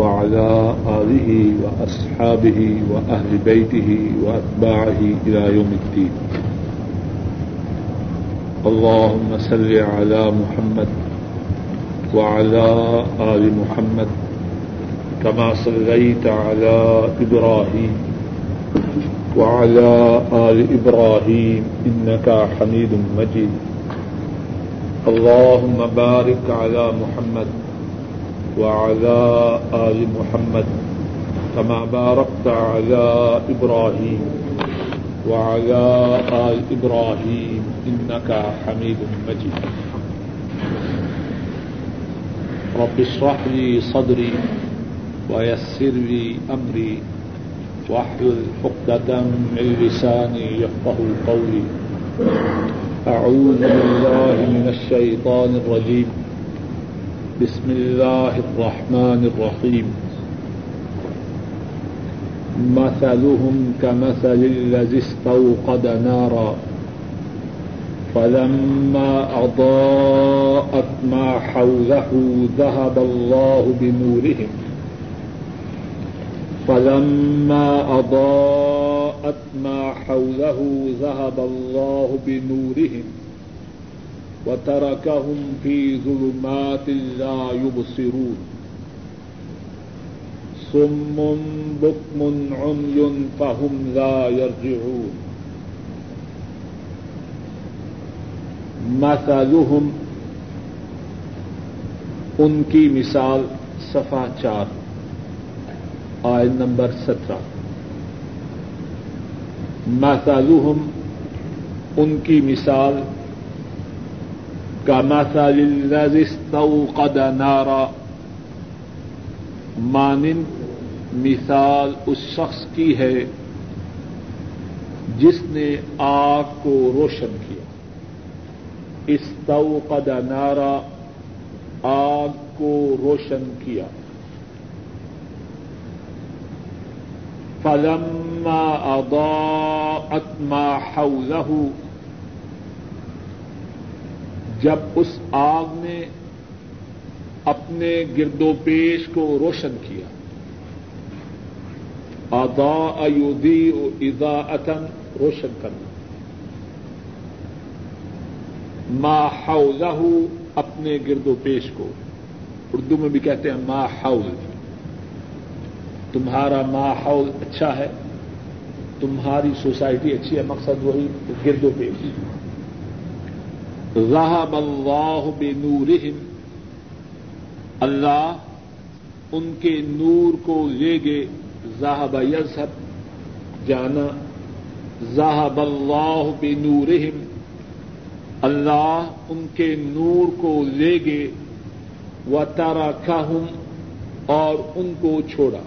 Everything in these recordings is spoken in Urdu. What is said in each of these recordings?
وعلى آله وأصحابه وأهل بيته وأتباعه إلى يوم الدين. اللهم صل على محمد وعلى آل محمد كما صليت على إبراهيم وعلى آل إبراهيم إنك حميد مجيد. اللهم بارك على محمد وعلى آل محمد كما باركت على إبراهيم وعلى آل إبراهيم إنك حميد مجيد. رب اشرح لي صدري ويسر لي أمري واحلل عقدة من لساني يفقه قولي. أعوذ بالله من الشيطان الرجيم. بسم الله الرحمن الرحيم. مثلهم كمثل الذي استوقد نارا. فلما أضاءت ما حوله ذهب الله بنورهم. فلما أضاءت ما حوله ذهب الله بنورهم. وتركهم في ظلمات لا يبصرون. صم بكم عمي فهم لا يرجعون. مثلهم ان کی مثال صفحہ چار آئن نمبر سترہ. مثلهم ان کی مثال کا الذي استوقد نارا. مانند مثال اس شخص کی ہے جس نے آگ کو روشن کیا. استوقد نارا، آگ کو روشن کیا. فلما اضاءت ما حوله جب اس آگ نے اپنے گرد و پیش کو روشن کیا۔ ادا ایودی ادا اتن روشن کرنا۔ ما حوزہ اپنے گرد و پیش کو۔ اردو میں بھی کہتے ہیں ما حول۔ تمہارا ماحول اچھا ہے۔ تمہاری سوسائٹی اچھی ہے، مقصد وہی گرد و پیش۔ ذهب اللہ بنورہم اللہ ان کے نور کو لے گے ذهب یذهب، جانا، ذهب اللہ بنورہم اللہ ان کے نور کو لے گے وترکہم، اور ان کو چھوڑا.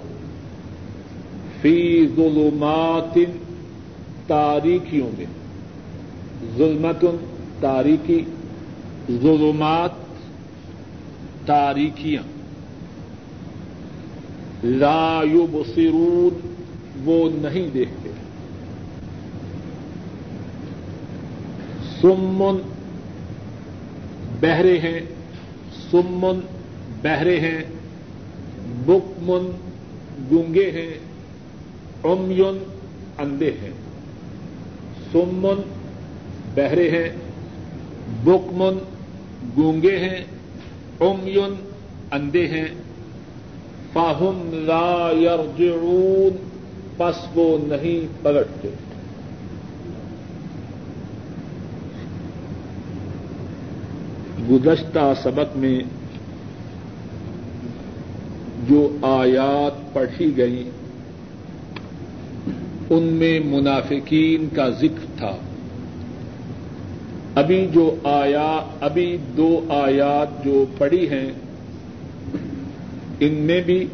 فی ظلمات تاریکیوں میں، ظلمتن تاریکی ظلمات تاریکیاں لا یبصرون، وہ نہیں دیکھتے۔ سمن بہرے ہیں، سمن بہرے ہیں، بکمن گونگے ہیں امیون اندھے ہیں۔ سمن بہرے ہیں بکمن گونگے ہیں امیون اندھے ہیں۔ فاہم لا یرجعون پس وہ نہیں پلٹتے۔ گزشتہ سبق میں جو آیات پڑھی گئی ان میں منافقین کا ذکر تھا۔ ابھی جو آیا، ابھی دو آیات جو پڑی ہیں، ان میں بھی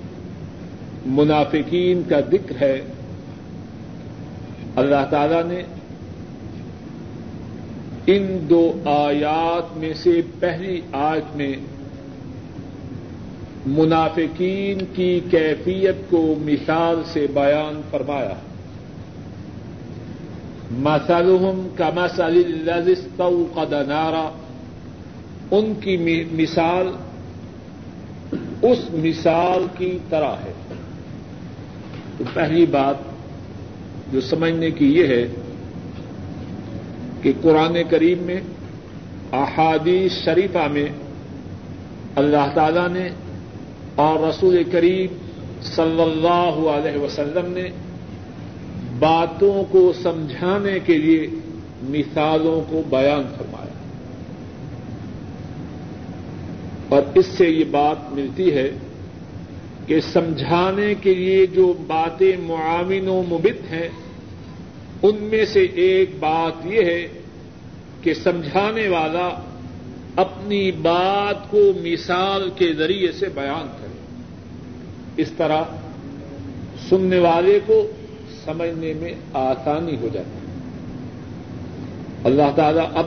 منافقین کا ذکر ہے۔ اللہ تعالی نے ان دو آیات میں سے پہلی آیت میں منافقین کی کیفیت کو مثال سے بیان فرمایا۔ مثلهم كمثل الذي استوقد نارا. ان کی مثال اس مثال کی طرح ہے۔ تو پہلی بات جو سمجھنے کی یہ ہے کہ قرآن کریم میں، احادیث شریفہ میں اللہ تعالی نے اور رسول کریم صلی اللہ علیہ وسلم نے باتوں کو سمجھانے کے لیے مثالوں کو بیان فرمایا۔ اور اس سے یہ بات ملتی ہے کہ سمجھانے کے لیے جو باتیں معاون و مبت ہیں، ان میں سے ایک بات یہ ہے کہ سمجھانے والا اپنی بات کو مثال کے ذریعے سے بیان کرے۔ اس طرح سننے والے کو سمجھنے میں آسانی ہو جاتی ہے۔ اللہ تعالیٰ اب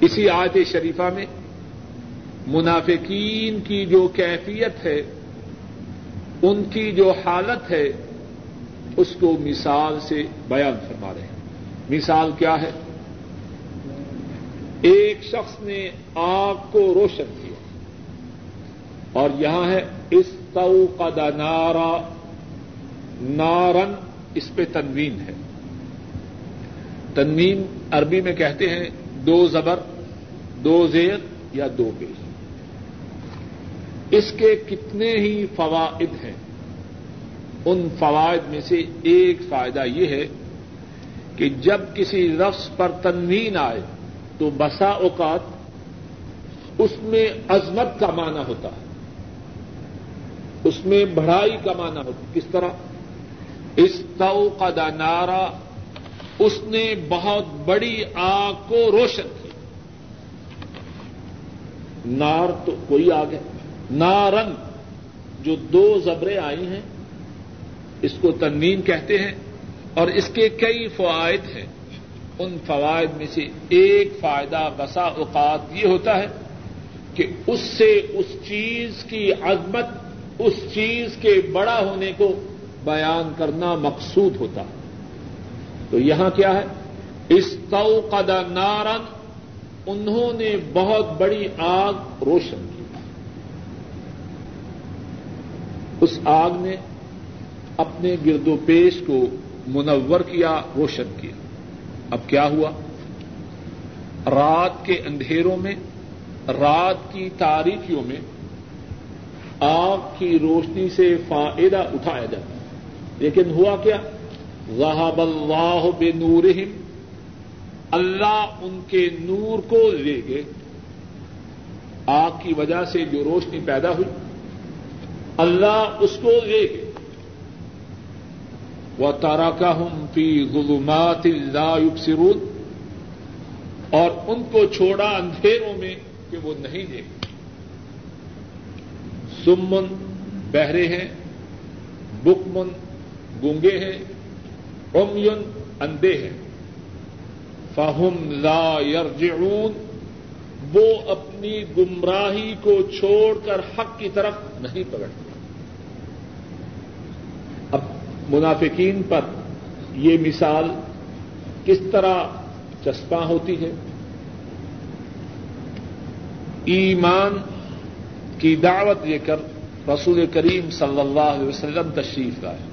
اسی آیت شریفہ میں منافقین کی جو کیفیت ہے، ان کی جو حالت ہے، اس کو مثال سے بیان فرما رہے ہیں۔ مثال کیا ہے؟ ایک شخص نے آگ کو روشن کیا اور یہاں ہے اس تو نارا نارن اس پہ تنوین ہے۔ تنوین عربی میں کہتے ہیں دو زبر، دو زیر یا دو پیش۔ اس کے کتنے ہی فوائد ہیں۔ ان فوائد میں سے ایک فائدہ یہ ہے کہ جب کسی لفظ پر تنوین آئے تو بسا اوقات اس میں عظمت کا معنی ہوتا ہے۔ اس میں بڑھائی کا معنی ہوتا ہے۔ کس طرح؟ اس تو کا نارا، اس نے بہت بڑی آگ کو روشن کی نار تو کوئی آگ ہے۔ نارن جو دو زبریں آئی ہیں، اس کو تنوین کہتے ہیں، اور اس کے کئی فوائد ہیں۔ ان فوائد میں سے ایک فائدہ بسا اوقات یہ ہوتا ہے کہ اس سے اس چیز کی عظمت، اس چیز کے بڑا ہونے کو بیان کرنا مقصود ہوتا ہے۔ تو یہاں کیا ہے؟ اس تو نارن، انہوں نے بہت بڑی آگ روشن کی۔ اس آگ نے اپنے گرد و پیش کو منور کیا، روشن کیا۔ اب کیا ہوا؟ رات کے اندھیروں میں، رات کی تاریخیوں میں آگ کی روشنی سے فائدہ اٹھایا جاتا لیکن ہوا کیا؟ ذہب اللہ بے نور اللہ ان کے نور کو لے گئے۔ آگ کی وجہ سے جو روشنی پیدا ہوئی، اللہ اس کو لے گئے۔ وہ تارا کا فی غلومات اللہ سرود اور ان کو چھوڑا اندھیروں میں کہ وہ نہیں دیکھتے سمن بہرے ہیں بکمن گونگے ہیں امین اندھے ہیں۔ فہم لا یرجعون وہ اپنی گمراہی کو چھوڑ کر حق کی طرف نہیں پکڑتے اب منافقین پر یہ مثال کس طرح چسپاں ہوتی ہے؟ ایمان کی دعوت لے کر، رسول کریم صلی اللہ علیہ وسلم تشریف لائے۔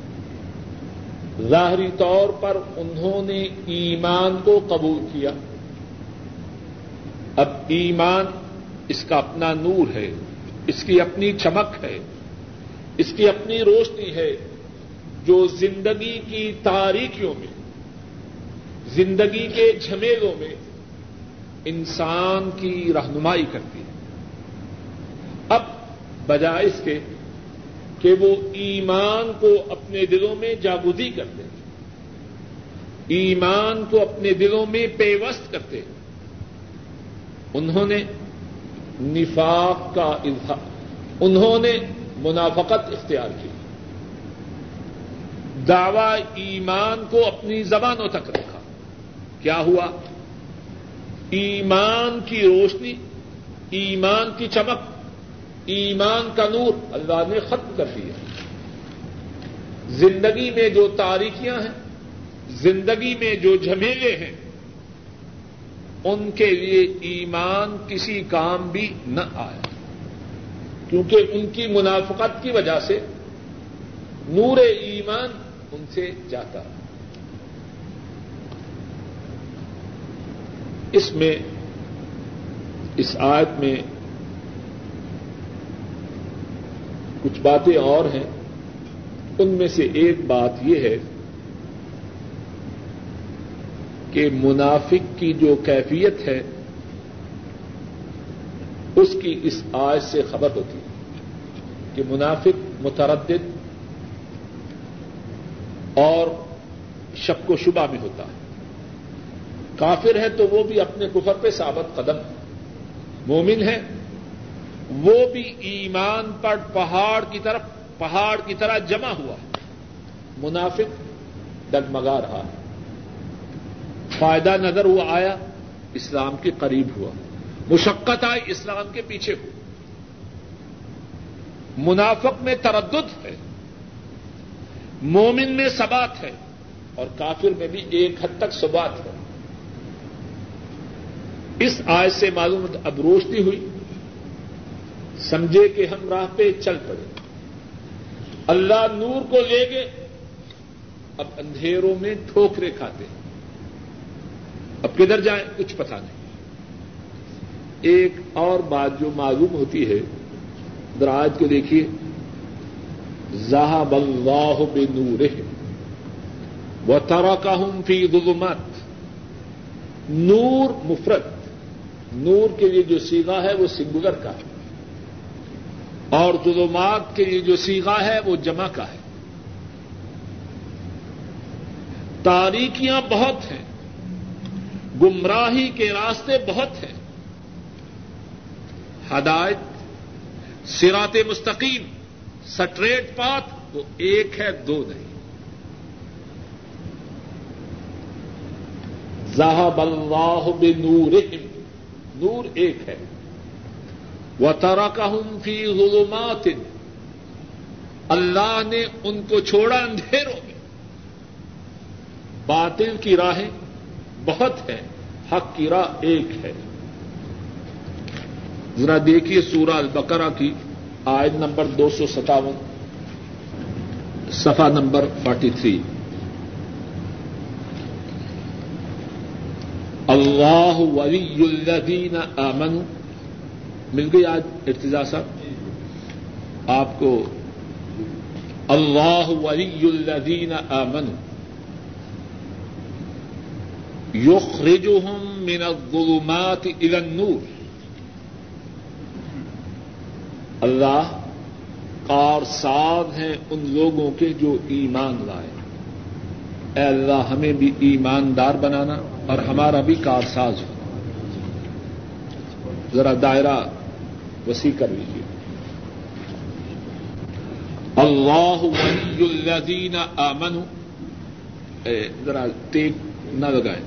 ظاہری طور پر انہوں نے ایمان کو قبول کیا۔ اب ایمان اس کا اپنا نور ہے، اس کی اپنی چمک ہے، اس کی اپنی روشنی ہے جو زندگی کی تاریخیوں میں، زندگی کے جھمیلوں میں انسان کی رہنمائی کرتی ہے۔ اب بجائے اس کے کہ وہ ایمان کو اپنے دلوں میں جاگودی کرتے ہیں۔ ایمان کو اپنے دلوں میں پیوست کرتے ہیں۔ انہوں نے نفاق کا اظہار انہوں نے منافقت اختیار کی۔ دعوی ایمان کو اپنی زبانوں تک رکھا۔ کیا ہوا؟ ایمان کی روشنی، ایمان کی چمک۔ ایمان کا نور اللہ نے ختم کر دیا زندگی میں جو تاریخیاں ہیں، زندگی میں جو جھمیلے ہیں، ان کے لیے ایمان کسی کام بھی نہ آیا۔ کیونکہ ان کی منافقت کی وجہ سے نور ایمان ان سے جاتا۔ اس میں، اس آیت میں کچھ باتیں اور ہیں۔ ان میں سے ایک بات یہ ہے کہ منافق کی جو کیفیت ہے، اس کی اس آج سے خبر ہوتی ہے کہ منافق متردد اور شک و شبہ میں ہوتا ہے۔ کافر ہے تو وہ بھی اپنے کفر پہ ثابت قدم۔ مومن ہے وہ بھی ایمان پر پہاڑ کی طرف پہاڑ کی طرح جمع ہوا منافق ڈگمگا رہا فائدہ نظر ہوا آیا، اسلام کے قریب ہوا۔ مشقت آئی، اسلام کے پیچھے ہو منافق میں تردد ہے۔ مومن میں سبات ہے۔ اور کافر میں بھی ایک حد تک سبات ہے۔ اس آئے سے معلوم اب روشنی ہوئی۔ سمجھے کہ ہم راہ پہ چل پڑے۔ اللہ نور کو لے گے اب اندھیروں میں ٹھوکرے کھاتے اب کدھر جائیں؟ کچھ پتا نہیں۔ ایک اور بات جو معلوم ہوتی ہے دراج کو دیکھیے۔ زاہب اللہ بے نور وہ تارا کا ہوں فی ظلمت نور مفرت نور کے لیے جو سیگا ہے، وہ سنگولر کا ہے۔ اور ظلمات کے لیے جو سیگا ہے وہ جمع کا ہے۔ تاریکیاں بہت ہیں۔ گمراہی کے راستے بہت ہیں۔ ہدایت سرات مستقیم، سٹریٹ پات وہ ایک ہے، دو نہیں۔ زاہب اللہ بنور نور ایک ہے۔ وہ تارا کا ہوں فی ظلمات۔ اللہ نے ان کو چھوڑا اندھیروں میں۔ باطل کی راہیں بہت ہیں، حق کی راہ ایک ہے۔ ذرا دیکھیے سورہ البقرہ کی آیت نمبر دو سو ستاون سفا نمبر فورٹی تھری۔ اللہ ولی الذین آمن مل گئی آج ارتجا صاحب؟ آپ کو اللہ ولی الذین آمن یخرجهم من الظلمات الى النور۔ اللہ کار ساز ہیں ان لوگوں کے جو ایمان لائے۔ اے اللہ، ہمیں بھی ایماندار بنانا اور ہمارا بھی کار ساز ذرا دائرہ وسیع کر لیجیے اللہ ولی الذین آمن ذرا تیگ نہ لگائیں۔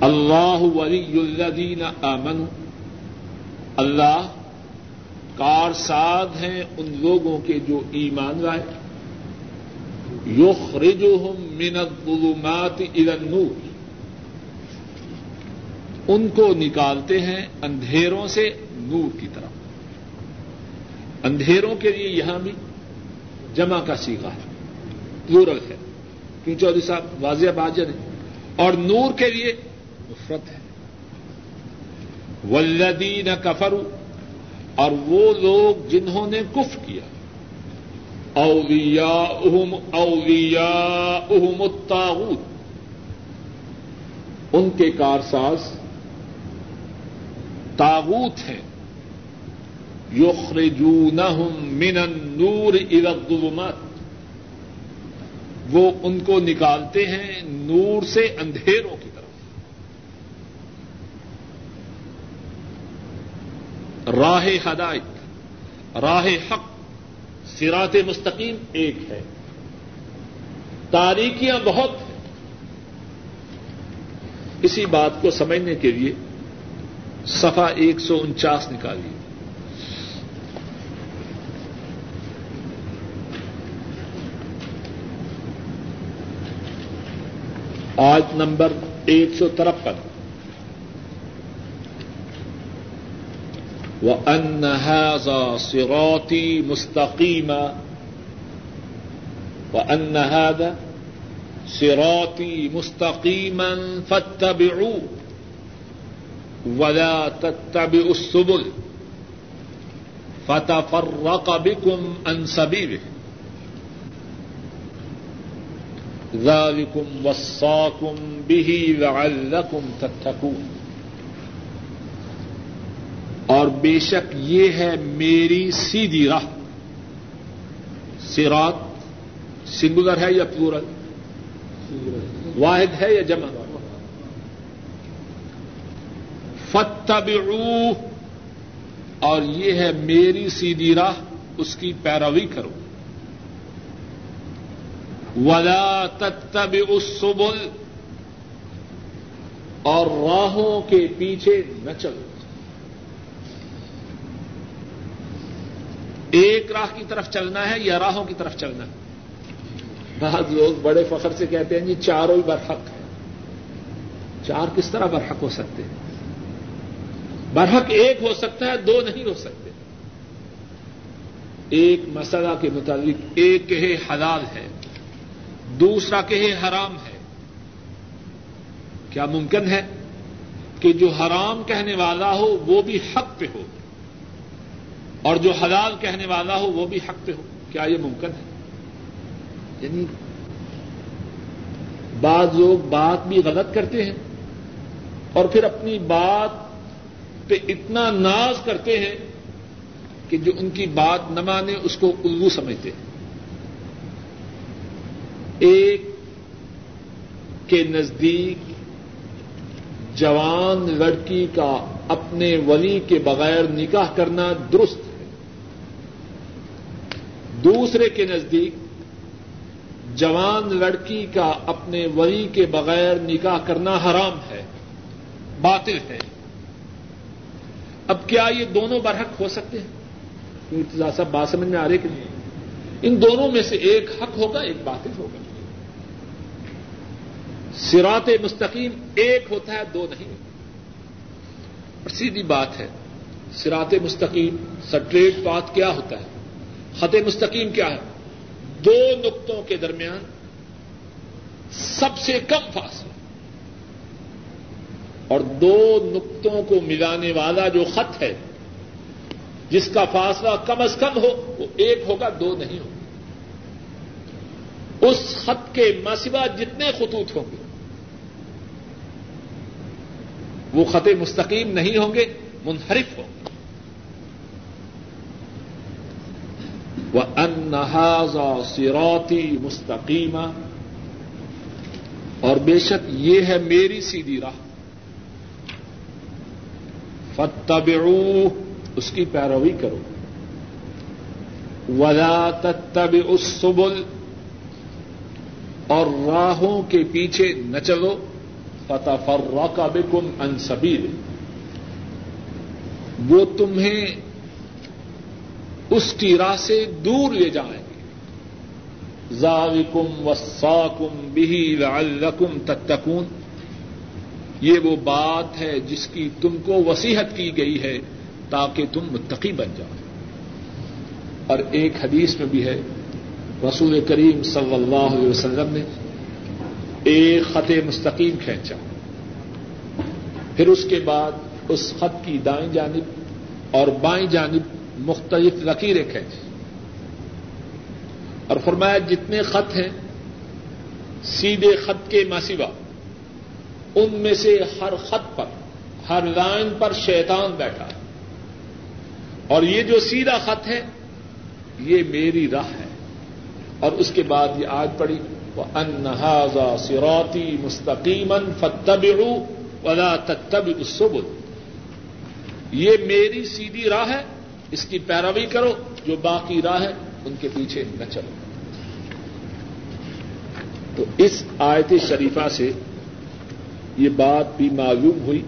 اللہ ولی الذین آمن اللہ کار ساد ہیں ان لوگوں کے جو ایمان لائے۔ یخرجہم من الظلمات الى النور۔ ان کو نکالتے ہیں اندھیروں سے۔ نور کی طرف۔ اندھیروں کے لیے یہاں بھی جمع کا سیکھا ہے۔ پلورل ہے۔ کیوں چودھری صاحب؟ واضح باجر ہے۔ اور نور کے لیے نفرت ہے۔ ولدین کفرو اور وہ لوگ جنہوں نے کف کیا۔ اولیا اہم اولیا اہم الطاغوت۔ ان کے کارساز تاغوت ہیں۔ یخرجونہم من النور الى الظلمات۔ وہ ان کو نکالتے ہیں نور سے اندھیروں کی طرف۔ راہ ہدایت، راہ حق سرات مستقیم ایک ہے۔ تاریکیاں بہت ہیں۔ اسی بات کو سمجھنے کے لیے سفا ایک سو انچاس نکالیے۔ آج نمبر ایک سو ترپن۔ وأن هذا صراطي مستقيما۔ وأن هذا صراطي مستقيما فاتبعوه ولا تتبعوا السبل فتفرق بكم عن سبيله۔ ذلكم وصاكم به لعلكم تتقون۔ اور بے شک یہ ہے میری سیدھی راہ۔ سیرات سنگولر ہے یا پلورل واحد ہے یا جمع؟ فتب اور یہ ہے میری سیدھی راہ، اس کی پیروی کرو۔ ولا تتب السبل۔ اور راہوں کے پیچھے نہ چلو۔ ایک راہ کی طرف چلنا ہے یا راہوں کی طرف چلنا ہے؟ بعض لوگ بڑے فخر سے کہتے ہیں جی چاروں ہی برحق ہیں۔ چار کس طرح برحق ہو سکتے ہیں؟ برحق ایک ہو سکتا ہے، دو نہیں ہو سکتے۔ ایک مسئلہ کے متعلق ایک کہے حلال ہے۔ دوسرا کہے حرام ہے۔ کیا ممکن ہے کہ جو حرام کہنے والا ہو وہ بھی حق پہ ہو اور جو حلال کہنے والا ہو وہ بھی حق پہ ہو؟ کیا یہ ممکن ہے؟ یعنی بعض لوگ بات بھی غلط کرتے ہیں اور پھر اپنی بات پہ اتنا ناز کرتے ہیں کہ جو ان کی بات نہ مانے اس کو الگو سمجھتے ہیں۔ ایک کے نزدیک جوان لڑکی کا اپنے ولی کے بغیر نکاح کرنا درست ہے۔ دوسرے کے نزدیک جوان لڑکی کا اپنے ولی کے بغیر نکاح کرنا حرام ہے، باطل ہے۔ اب کیا یہ دونوں برحق ہو سکتے ہیں؟ ارتضا صاحب، بات سمجھ میں آ رہے کہ نہیں؟ ان دونوں میں سے ایک حق ہوگا، ایک باطل ہوگا۔ سرات مستقیم ایک ہوتا ہے، دو نہیں۔ اور سیدھی بات ہے سرات مستقیم سٹریٹ پات کیا ہوتا ہے؟ خط مستقیم کیا ہے؟ دو نقطوں کے درمیان سب سے کم فاصلہ۔ اور دو نقطوں کو ملانے والا جو خط ہے، جس کا فاصلہ کم از کم ہو، وہ ایک ہوگا، دو نہیں ہوگا۔ اس خط کے مسئلہ جتنے خطوط ہوں گے وہ خط مستقیم نہیں ہوں گے، منحرف ہوں گے۔ وہ انحاظ سروتی مستقیمہ اور بے شک یہ ہے میری سیدھی راہ۔ فتب اس کی پیروی کرو۔ ولا تتب السبل۔ اور راہوں کے پیچھے نہ چلو۔ فتح فرا کا بکم انصبیر وہ تمہیں اس کی راہ سے دور لے جائیں گے۔ ذالکم وساکم بہی لعلکم تتقون۔ یہ وہ بات ہے جس کی تم کو وسیحت کی گئی ہے تاکہ تم متقی بن جاؤ۔ اور ایک حدیث میں بھی ہے، رسول کریم صلی اللہ علیہ وسلم نے ایک خط مستقیم کھینچا۔ پھر اس کے بعد اس خط کی دائیں جانب اور بائیں جانب مختلف لکیریں کھینچی اور فرمایا، جتنے خط ہیں، سیدھے خط کے ماسیوا ان میں سے ہر خط پر، ہر لائن پر شیطان بیٹھا۔ اور یہ جو سیدھا خط ہے، یہ میری راہ ہے۔ اور اس کے بعد یہ آج پڑی وہ انحاظا سروتی مستقیمن فتب ولا تتب السبل۔ یہ میری سیدھی راہ ہے، اس کی پیروی کرو، جو باقی راہ ہے، ان کے پیچھے نہ چلو۔ تو اس آیت شریفہ سے یہ بات بھی معلوم ہوئی۔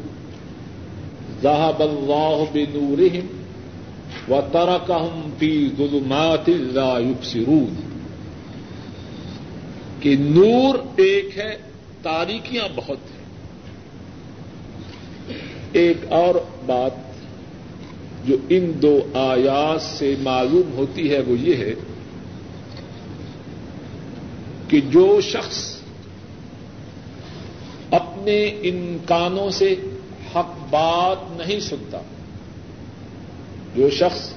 ذہب اللہ بنورہم و ترکہم فی ظلمات لا یبصرون کہ نور ایک ہے، تاریکیاں بہت ہیں۔ ایک اور بات جو ان دو آیات سے معلوم ہوتی ہے وہ یہ ہے کہ جو شخص اپنے ان کانوں سے حق بات نہیں سنتا، جو شخص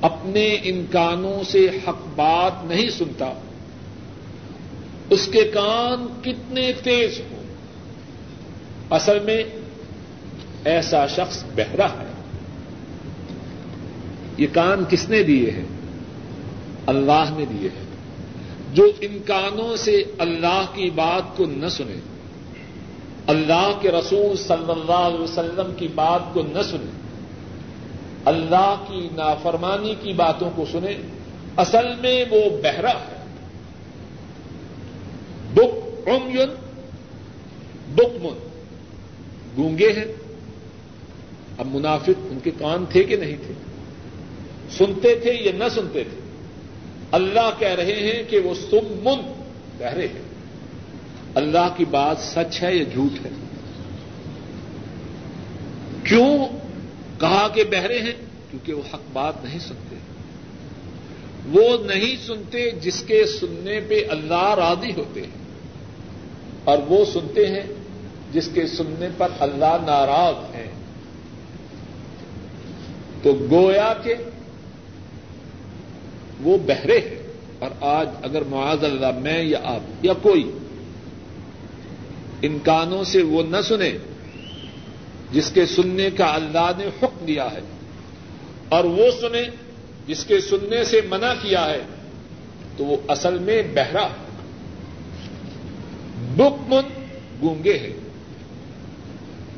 اپنے ان کانوں سے حق بات نہیں سنتا اس کے کان کتنے تیز ہوں۔ اصل میں ایسا شخص بہرا ہے۔ یہ کان کس نے دیے ہیں؟ اللہ نے دیے ہیں۔ جو ان کانوں سے اللہ کی بات کو نہ سنے، اللہ کے رسول صلی اللہ علیہ وسلم کی بات کو نہ سنے، اللہ کی نافرمانی کی باتوں کو سنے، اصل میں وہ بہرا ہے۔ یون بک من گونگے ہیں. اب منافق ان کے کان تھے کہ نہیں تھے؟ سنتے تھے یا نہ سنتے تھے؟ اللہ کہہ رہے ہیں کہ وہ سم من بہرے ہیں۔ اللہ کی بات سچ ہے یا جھوٹ ہے؟ کیوں کہا کہ بہرے ہیں؟ کیونکہ وہ حق بات نہیں سنتے۔ وہ نہیں سنتے جس کے سننے پہ اللہ راضی ہوتے ہیں۔ اور وہ سنتے ہیں جس کے سننے پر اللہ ناراض ہیں۔ تو گویا کے وہ بہرے ہیں۔ اور آج اگر معاذ اللہ میں یا آپ یا کوئی ان کانوں سے وہ نہ سنے جس کے سننے کا اللہ نے حکم دیا ہے، اور وہ سنے جس کے سننے سے منع کیا ہے، تو وہ اصل میں بہرا بک من گونگے ہے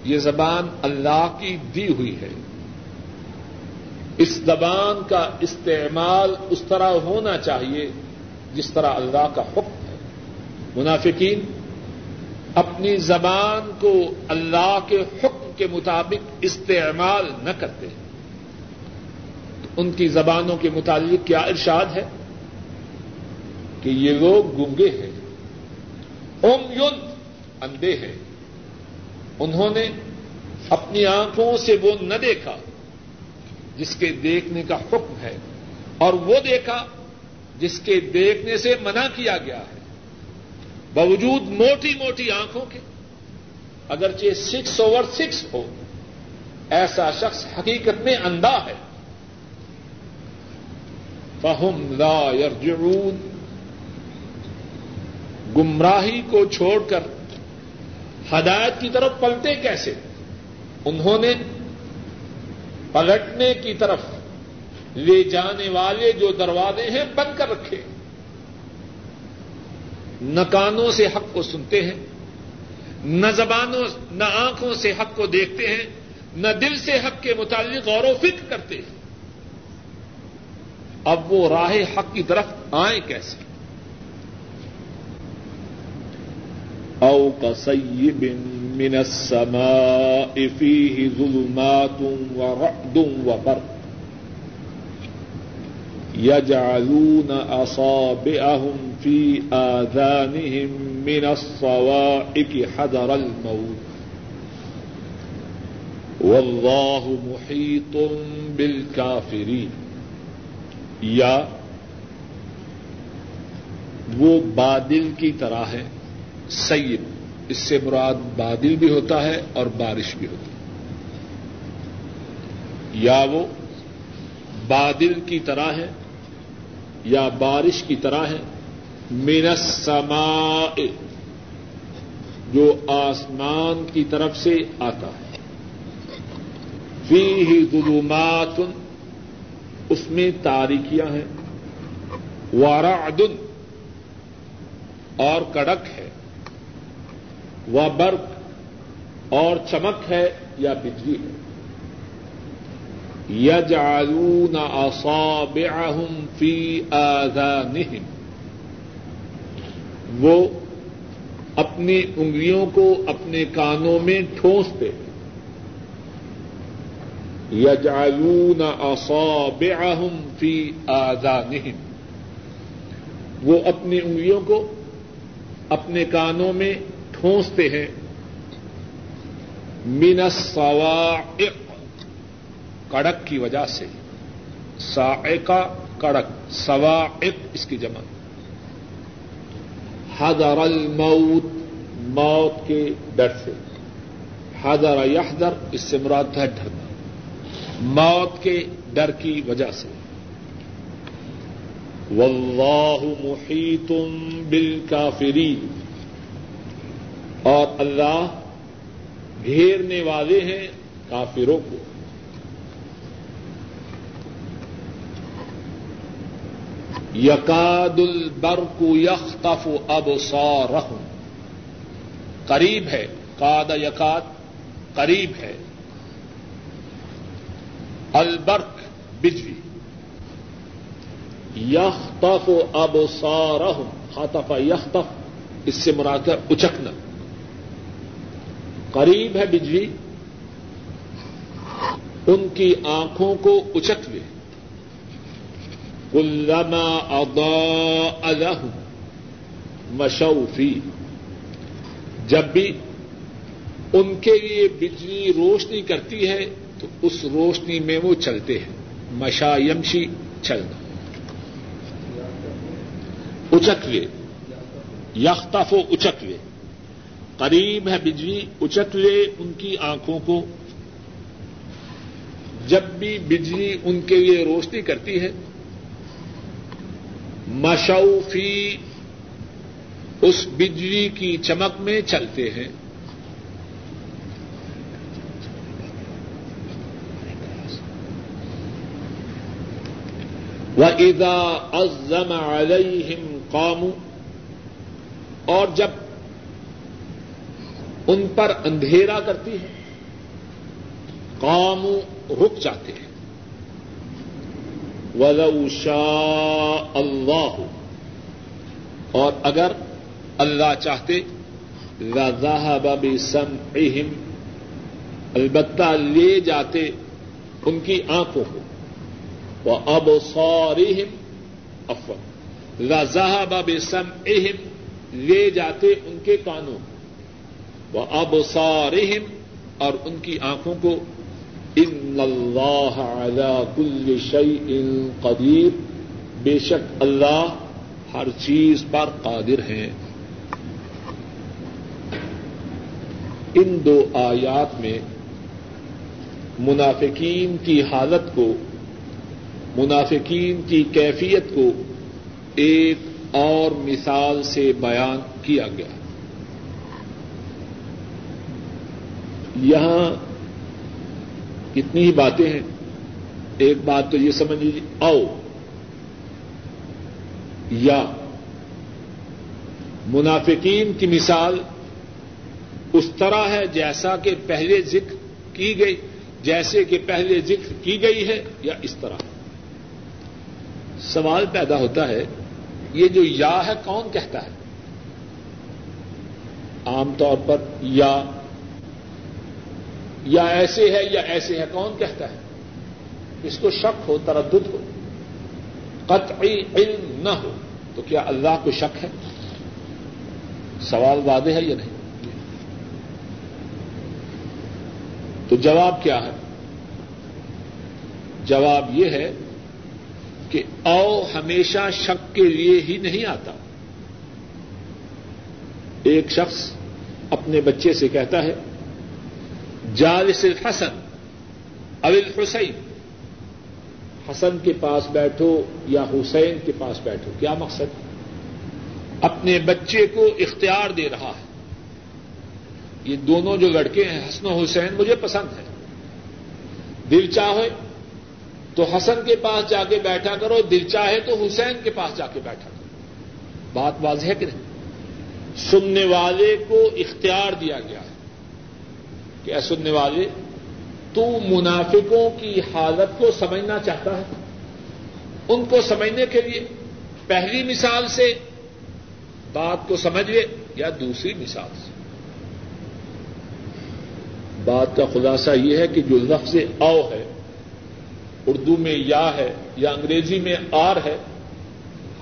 یہ زبان اللہ کی دی ہوئی ہے۔ اس زبان کا استعمال اس طرح ہونا چاہیے جس طرح اللہ کا حکم ہے۔ منافقین، اپنی زبان کو اللہ کے حکم کے مطابق استعمال نہ کرتے۔ ان کی زبانوں کے متعلق کیا ارشاد ہے؟ کہ یہ لوگ گنگے ہیں۔ اوم یون، اندھے ہیں۔ انہوں نے اپنی آنکھوں سے وہ نہ دیکھا جس کے دیکھنے کا حکم ہے، اور وہ دیکھا جس کے دیکھنے سے منع کیا گیا ہے۔ باوجود موٹی موٹی آنکھوں کے، اگرچہ سکس اوور سکس ہو، ایسا شخص حقیقت میں اندھا ہے۔ فہم لا یرجعون گمراہی کو چھوڑ کر ہدایت کی طرف پلتے کیسے؟ انہوں نے پلٹنے کی طرف لے جانے والے جو دروازے ہیں بند کر رکھے۔ نہ کانوں سے حق کو سنتے ہیں، نہ زبانوں، نہ آنکھوں سے حق کو دیکھتے ہیں، نہ دل سے حق کے متعلق غور و فکر کرتے ہیں۔ اب وہ راہ حق کی طرف آئیں کیسے؟ او كصيب من السماء فيه ظلمات ورعد وبرق يجعلون أصابعهم في آذانهم من الصواعق حذر الموت والله محيط بالكافرين یا وہ بادل کی طرح ہے سید، اس سے مراد بادل بھی ہوتا ہے اور بارش بھی ہوتی ہے۔ یا وہ بادل کی طرح ہے یا بارش کی طرح ہے میرا سما جو آسمان کی طرف سے آتا ہے۔ فی ہی ظلمات، اس میں تاریکیاں ہیں۔ وارا اور کڑک ہے۔ وہ برق اور چمک ہے یا بجلی ہے۔ یجعلون اصابعهم فی آذانهم وہ اپنی انگلیوں کو اپنے کانوں میں ٹھونستے۔ یجعلون اصابعهم فی آذانهم وہ اپنی انگلیوں کو اپنے کانوں میں ٹھونستے ہیں۔ من الصواعق، کڑک کی وجہ سے۔ سائقہ کڑک سواعق اس کی جمع۔ حضر الموت، موت کے ڈر سے۔ حضر یحذر، اس سے مراد ہے ڈرنا موت کے ڈر کی وجہ سے۔ واللہ محیط بالکافرین۔ اور اللہ گھیرنے والے ہیں کافروں کو۔ یقاد البرق یختف ابصارهم قریب ہے، قاد یقاد قریب ہے۔ البرق بجلی۔ یختف ابصارهم خطف یختف اس سے مراد ہے اچکنا۔ قریب ہے بجلی، ان کی آنکھوں کو اچک لے کلما اضاء لهم مشوا فی۔ جب بھی ان کے لیے بجلی روشنی کرتی ہے، تو اس روشنی میں وہ چلتے ہیں۔ مشا یمشی چلنا۔ اچکوے یختف و اچکوے قریب ہے بجلی اچکوے ان کی آنکھوں کو۔ جب بھی بجلی ان کے لیے روشنی کرتی ہے مشوفی اس بجلی کی چمک میں چلتے ہیں۔ وہ ادا ازم علیہم قام اور جب ان پر اندھیرا کرتی ہے۔ قام رک جاتے ہیں۔ ولو شاء اللہ اور اگر اللہ چاہتے ذهب بسمعهم۔ البتہ لے جاتے ان کی آنکھوں کو۔ وہ اب سورم افن ذهب بسمعهم۔ لے جاتے ان کے کانوں کو۔ وہ اب اور ان کی آنکھوں کو ان اللہ على كل شيء قدیر بے شک اللہ ہر چیز پر قادر ہیں۔ ان دو آیات میں منافقین کی حالت کو، منافقین کی کیفیت کو ایک اور مثال سے بیان کیا گیا۔ یہاں کتنی ہی باتیں ہیں۔ ایک بات تو یہ سمجھ لیجیے او یا منافقین کی مثال اس طرح ہے جیسا کہ پہلے ذکر کی گئی، جیسے کہ پہلے ذکر کی گئی ہے، یا اس طرح۔ سوال پیدا ہوتا ہے، یہ جو یا ہے، کون کہتا ہے؟ عام طور پر یا یا ایسے ہے یا ایسے ہے، کون کہتا ہے؟ اس کو شک ہو، تردد ہو، قطعی علم نہ ہو، تو کیا اللہ کو شک ہے؟ سوال واضح ہے یا نہیں؟ تو جواب کیا ہے؟ جواب یہ ہے کہ او ہمیشہ شک کے لیے ہی نہیں آتا۔ ایک شخص اپنے بچے سے کہتا ہے جالس الحسن اول حسین حسن کے پاس بیٹھو یا حسین کے پاس بیٹھو، کیا مقصد؟ اپنے بچے کو اختیار دے رہا ہے۔ یہ دونوں جو لڑکے ہیں، حسن و حسین، مجھے پسند ہے دل چاہے تو حسن کے پاس جا کے بیٹھا کرو، دل چاہے تو حسین کے پاس جا کے بیٹھا کرو۔ بات واضح ہے کہ نہیں؟ سننے والے کو اختیار دیا گیا ہے۔ کہ اے سننے والے، تو منافقوں کی حالت کو سمجھنا چاہتا ہے۔ ان کو سمجھنے کے لیے پہلی مثال سے بات کو سمجھ لے یا دوسری مثال سے۔ بات کا خلاصہ یہ ہے کہ جو لفظ او ہے، اردو میں یا ہے یا انگریزی میں آر ہے،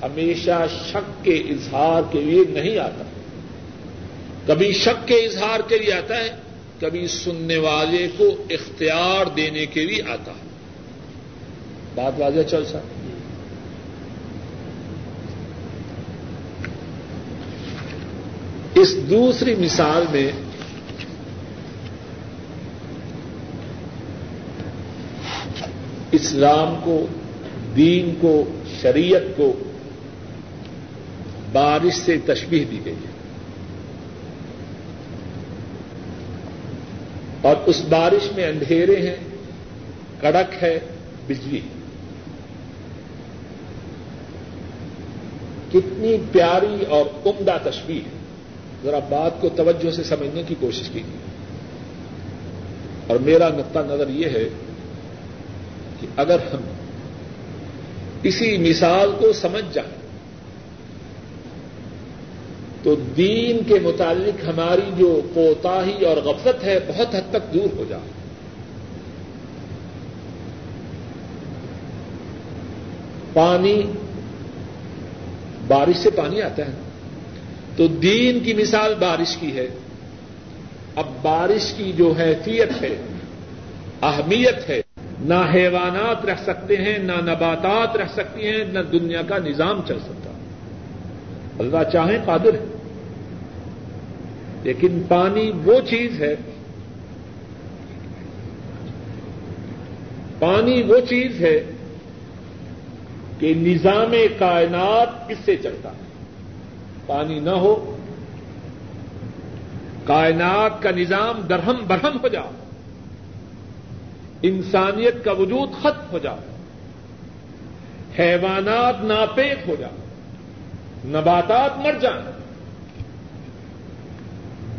ہمیشہ شک کے اظہار کے لیے نہیں آتا۔ کبھی شک کے اظہار کے لیے آتا ہے کبھی سننے والے کو اختیار دینے کے لیے آتا ہے۔ بات واضح چل سا اس دوسری مثال میں اسلام کو، دین کو، شریعت کو بارش سے تشبیح دی گئی ہے۔ اور اس بارش میں اندھیرے ہیں، کڑک ہے بجلی۔ کتنی پیاری اور عمدہ تشبیح ہے ذرا بات کو توجہ سے سمجھنے کی کوشش کی اور میرا نقطہ نظر یہ ہے کہ اگر ہم اسی مثال کو سمجھ جائیں تو دین کے متعلق ہماری جو کوتاہی اور غفلت ہے بہت حد تک دور ہو جائے۔ پانی، بارش سے پانی آتا ہے۔ تو دین کی مثال بارش کی ہے۔ اب بارش کی جو حیثیت ہے، اہمیت ہے، نہ حیوانات رہ سکتے ہیں، نہ نباتات رہ سکتی ہیں، نہ دنیا کا نظام چل سکتا۔ اللہ چاہیں قادر ہے۔ لیکن پانی وہ چیز ہے، پانی وہ چیز ہے کہ نظام کائنات اس سے چلتا ہے۔ پانی نہ ہو، کائنات کا نظام درہم برہم ہو جا انسانیت کا وجود ختم ہو جا حیوانات ناپید ہو جا نباتات مر جائیں۔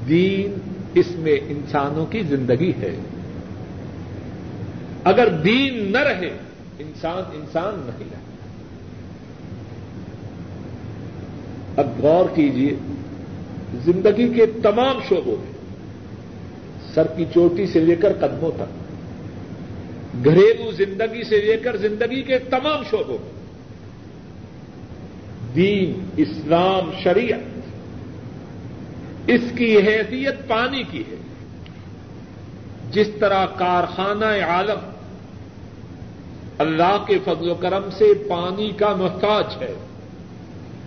دین اس میں انسانوں کی زندگی ہے۔ اگر دین نہ رہے، انسان انسان نہیں رہے اب غور کیجیے زندگی کے تمام شعبوں میں، سر کی چوٹی سے لے کر قدموں تک، گھریلو زندگی سے لے کر زندگی کے تمام شعبوں میں، دین، اسلام، شریعت اس کی حیثیت پانی کی ہے۔ جس طرح کارخانہ عالم اللہ کے فضل و کرم سے پانی کا محتاج ہے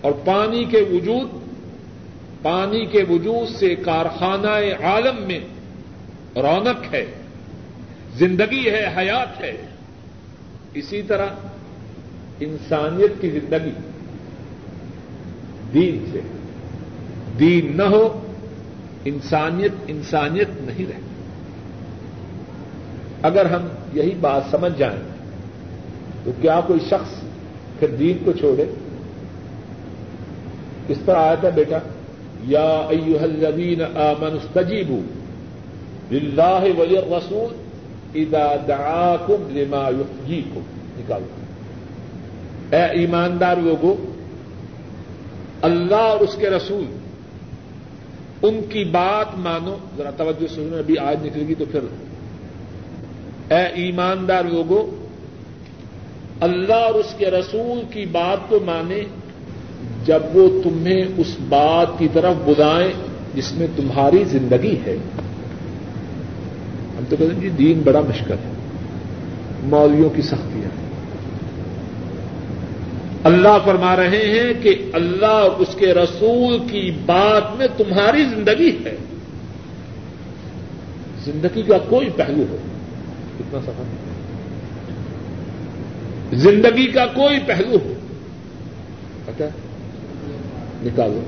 اور پانی کے وجود، پانی کے وجود سے کارخانہ عالم میں رونق ہے، زندگی ہے، حیات ہے۔ اسی طرح انسانیت کی زندگی دین سے۔ دین نہ ہو انسانیت انسانیت نہیں رہتی۔ اگر ہم یہی بات سمجھ جائیں، تو کیا کوئی شخص پھر دین کو چھوڑے؟ کس پر آیا تھا بیٹا؟ یا ایوہ الذین آمنوا استجیبوا للہ وللرسول اذا دعاکم لما یحییکم نکالو۔ اے ایماندار لوگوں اللہ اور اس کے رسول ان کی بات مانو۔ ذرا توجہ سنو، ابھی آج نکلے گی تو پھر۔ اے ایماندار لوگوں اللہ اور اس کے رسول کی بات کو مانے، جب وہ تمہیں اس بات کی طرف بلائیں جس میں تمہاری زندگی ہے۔ ہم تو کہتے ہیں جی دین بڑا مشکل ہے۔ مولویوں کی سختیاں اللہ فرما رہے ہیں کہ اللہ اور اس کے رسول کی بات میں تمہاری زندگی ہے۔ زندگی کا کوئی پہلو ہو۔ کتنا سفر زندگی کا کوئی پہلو ہو۔ اچھا۔ نکالو۔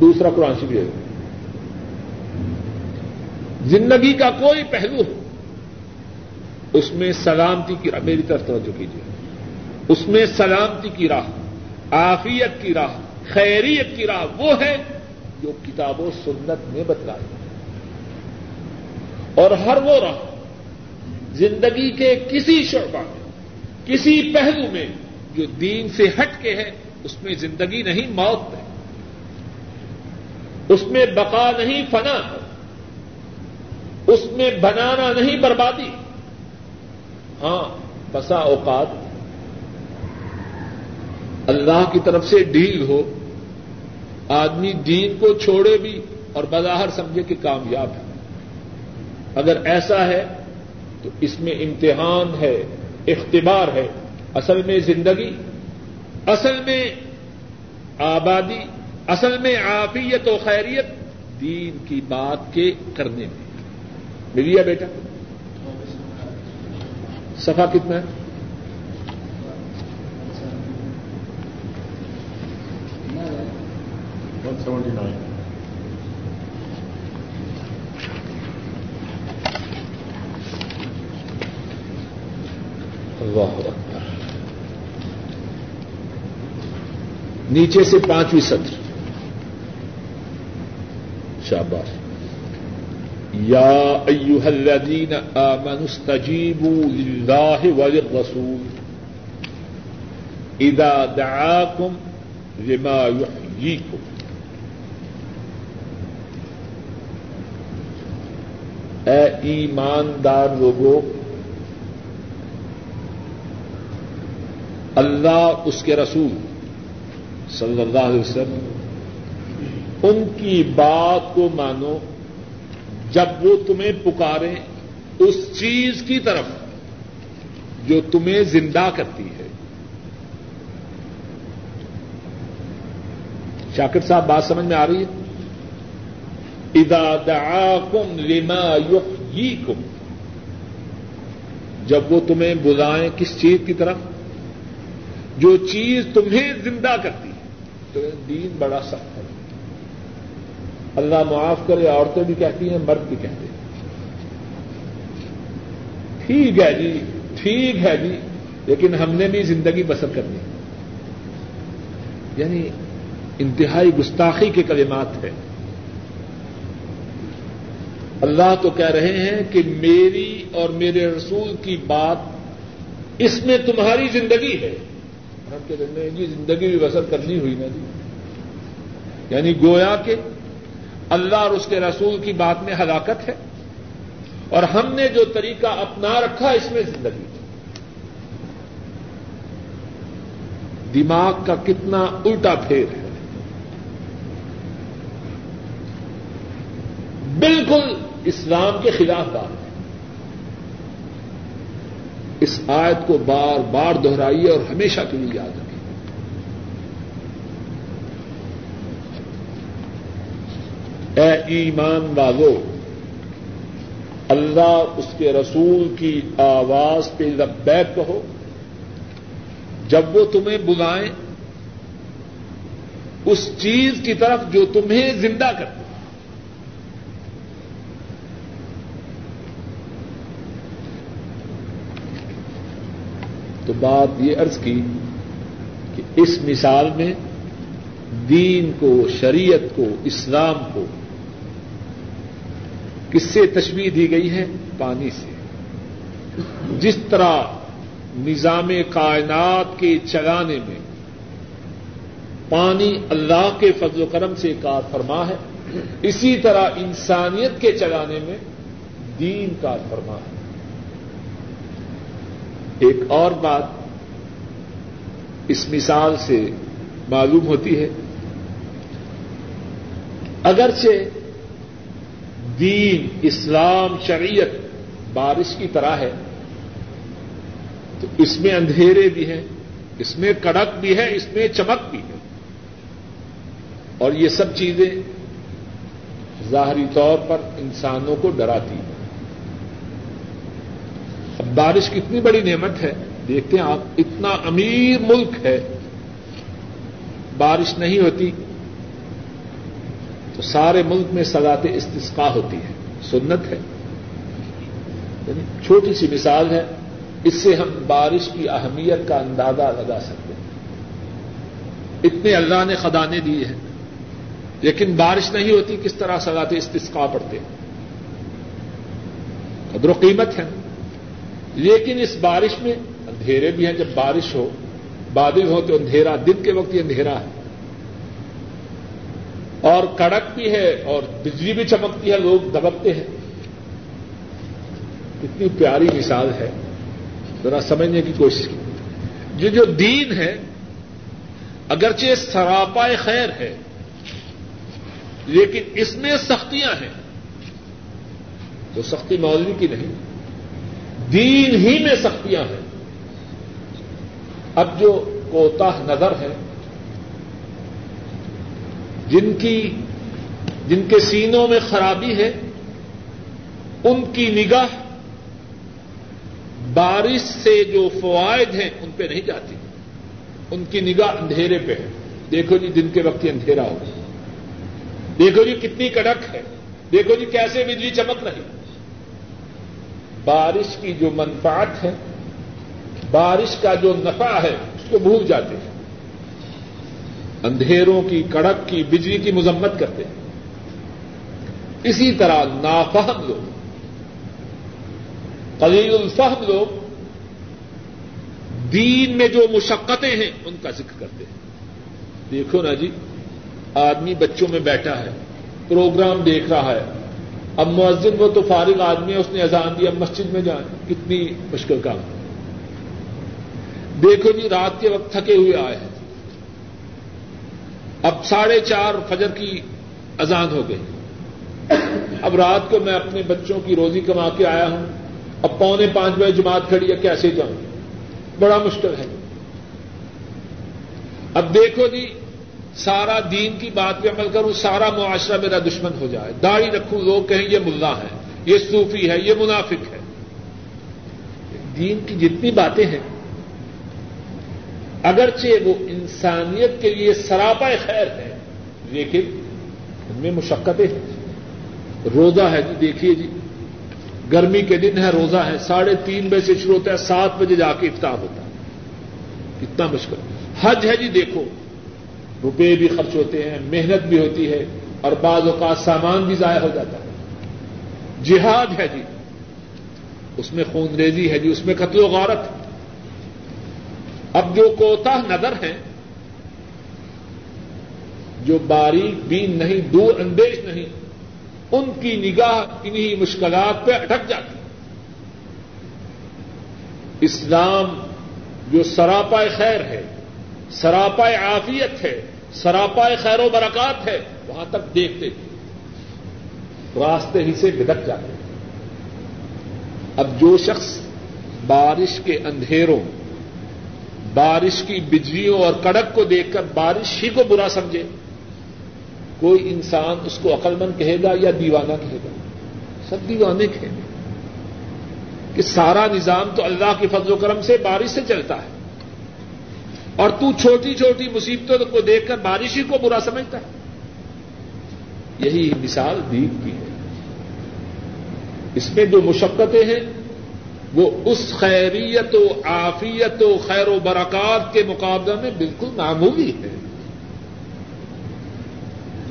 دوسرا قرآن شریف ہے۔ زندگی کا کوئی پہلو ہو۔ اس میں سلامتی کی میری طرف توجہ کیجیے۔ اس میں سلامتی کی راہ۔ آفیت کی راہ، خیریت کی راہ وہ ہے جو کتاب و سنت نے بتلائی۔ اور ہر وہ راہ زندگی کے کسی شعبہ میں، کسی پہلو میں جو دین سے ہٹ کے ہے، اس میں زندگی نہیں، موت ہے۔ اس میں بقا نہیں، فنا ہے۔ اس میں بنانا نہیں، بربادی۔ ہاں بسا اوقات اللہ کی طرف سے ڈیل ہو، آدمی دین کو چھوڑے بھی اور بظاہر سمجھے کہ کامیاب ہے۔ اگر ایسا ہے تو اس میں امتحان ہے، اختبار ہے۔ اصل میں زندگی، اصل میں آبادی، اصل میں عافیت و خیریت دین کی بات کے کرنے میں۔ ملیا بیٹا صفا کتنا ہے؟ سیونٹی نائن اللہ اکبر۔ نیچے سے پانچویں سطر۔ شاباش۔ یا ایوہ الذین آمنوا استجیبوا للہ وللرسول۔ اذا دعاکم لما یحییکم۔ اے ایماندار لوگوں اللہ اس کے رسول صلی اللہ علیہ وسلم، ان کی بات کو مانو، جب وہ تمہیں پکارے اس چیز کی طرف جو تمہیں زندہ کرتی ہے۔ شاکر صاحب، بات سمجھ میں آ رہی ہے؟ ادا دعاکم لما یحییکم جب وہ تمہیں بلائیں کس چیز کی طرف؟ جو چیز تمہیں زندہ کرتی ہے۔ تو دین بڑا سخت ہے۔ اللہ معاف کرے، عورتیں بھی کہتی ہیں، مرد بھی کہتے ہیں۔ ٹھیک ہے جی ٹھیک ہے جی لیکن ہم نے بھی زندگی بسر کرنی۔ یعنی انتہائی گستاخی کے کلمات ہیں۔ اللہ تو کہہ رہے ہیں کہ میری اور میرے رسول کی بات اس میں تمہاری زندگی ہے۔ ہم کہتے ہیں جی زندگی بھی بسر کرنی ہوئی نا جی۔ یعنی گویا کہ اللہ اور اس کے رسول کی بات میں ہلاکت ہے اور ہم نے جو طریقہ اپنا رکھا اس میں زندگی دماغ کا کتنا الٹا پھیر ہے۔ بالکل اسلام کے خلاف بات ہے۔ اس آیت کو بار بار دہرائیے اور ہمیشہ کے لیے یاد رکھیے۔ اے ایمان والو، اللہ اس کے رسول کی آواز پہ لبیک کہو، جب وہ تمہیں بلائیں، اس چیز کی طرف جو تمہیں زندہ کرتی تو بات یہ عرض کی کہ اس مثال میں دین کو، شریعت کو، اسلام کو کس سے تشبیح دی گئی ہے؟ پانی سے۔ جس طرح نظام کائنات کے چلانے میں پانی اللہ کے فضل و کرم سے کار فرما ہے، اسی طرح انسانیت کے چلانے میں دین کار فرما ہے۔ ایک اور بات اس مثال سے معلوم ہوتی ہے۔ اگرچہ دین، اسلام، شریعت بارش کی طرح ہے، تو اس میں اندھیرے بھی ہیں، اس میں کڑک بھی ہے، اس میں چمک بھی ہے۔ اور یہ سب چیزیں ظاہری طور پر انسانوں کو ڈراتی ہیں۔ بارش کتنی بڑی نعمت ہے، دیکھتے ہیں آپ، اتنا امیر ملک ہے۔ بارش نہیں ہوتی تو سارے ملک میں سزات استثقاء ہوتی ہے، سنت ہے۔ یعنی چھوٹی سی مثال ہے، اس سے ہم بارش کی اہمیت کا اندازہ لگا سکتے ہیں۔ اتنے اللہ نے خدانے دیے ہیں۔ لیکن بارش نہیں ہوتی، کس طرح سزات استثقاء پڑتے ہیں؟ قدر و قیمت ہے۔ لیکن اس بارش میں اندھیرے بھی ہیں۔ جب بارش ہو، بادل ہو تو اندھیرا، دن کے وقت یہ اندھیرا ہے۔ اور کڑک بھی ہے اور بجلی بھی چمکتی ہے، لوگ دبکتے ہیں۔ کتنی پیاری مثال ہے۔ ذرا سمجھنے کی کوشش کی۔ یہ جو دین ہے، اگرچہ سراپا خیر ہے، لیکن اس میں سختیاں ہیں۔ تو سختی مولوی کی نہیں۔ دین ہی میں سختیاں ہیں۔ اب جو کوتا نظر ہے جن کی، جن کے سینوں میں خرابی ہے، ان کی نگاہ بارش سے جو فوائد ہیں، ان پہ نہیں جاتی۔ ان کی نگاہ اندھیرے پہ ہے۔ دیکھو جی دن کے وقت ہی اندھیرا ہو دیکھو جی کتنی کڑک ہے۔ دیکھو جی کیسے بجلی چمک رہی۔ بارش کی جو منفاط ہے، بارش کا جو نفع ہے، اس کو بھول جاتے ہیں۔ اندھیروں کی، کڑک کی، بجلی کی مذمت کرتے ہیں۔ اسی طرح نافہم لوگ، قلیل الفہم لوگ، دین میں جو مشقتیں ہیں، ان کا ذکر کرتے ہیں۔ دیکھو نا جی آدمی بچوں میں بیٹھا ہے، پروگرام دیکھ رہا ہے اب مؤذن وہ تو فارغ آدمی ہے، اس نے اذان دی، اب مسجد میں جائیں۔ کتنی مشکل کام۔ دیکھو جی رات کے وقت تھکے ہوئے آئے ہیں۔ اب ساڑھے چار فجر کی اذان ہو گئی۔ اب رات کو میں اپنے بچوں کی روزی کما کے آیا ہوں۔ اب پونے پانچ بجے جماعت کھڑی ہے، کیسے جاؤں؟ بڑا مشکل ہے۔ اب دیکھو جی سارا دین کی بات پہ عمل کروں، سارا معاشرہ میرا دشمن ہو جائے۔ داڑھی رکھوں، لوگ کہیں یہ ملا ہے، یہ صوفی ہے، یہ منافق ہے۔ دین کی جتنی باتیں ہیں، اگرچہ وہ انسانیت کے لیے سراپا خیر ہے، لیکن ان میں مشقتیں ہیں۔ روزہ ہے جی دیکھیے جی گرمی کے دن ہے، روزہ ہے۔ ساڑھے تین بجے سے شروع ہوتا ہے، سات بجے جا کے افطار ہوتا ہے۔ کتنا مشکل۔ حج ہے جی دیکھو۔ روپے بھی خرچ ہوتے ہیں، محنت بھی ہوتی ہے اور بعض اوقات سامان بھی ضائع ہو جاتا ہے۔ جہاد ہے جی۔ اس میں خون ریزی ہے جی اس میں قتل و غارت۔ اب جو کوتا نظر ہیں، جو باریک بین نہیں، دور اندیش نہیں، ان کی نگاہ انہی مشکلات پہ اٹک جاتی۔ اسلام جو سراپا خیر ہے سراپا عافیت ہے سراپا خیر و برکات ہے، وہاں تک دیکھتے راستے ہی سے بدک جاتے اب جو شخص بارش کے اندھیروں، بارش کی بجلیوں اور کڑک کو دیکھ کر بارش ہی کو برا سمجھے، کوئی انسان اس کو عقل مند کہے گا یا دیوانہ کہے گا؟ سب دیوانے کہیں گے کہ سارا نظام تو اللہ کے فضل و کرم سے بارش سے چلتا ہے۔ اور تو چھوٹی چھوٹی مصیبتوں کو دیکھ کر بارش ہی کو برا سمجھتا ہے۔ یہی مثال دین کی ہے۔ اس میں جو مشقتیں ہیں، وہ اس خیریت و عافیت و خیر و برکات کے مقابلے میں بالکل معمولی ہے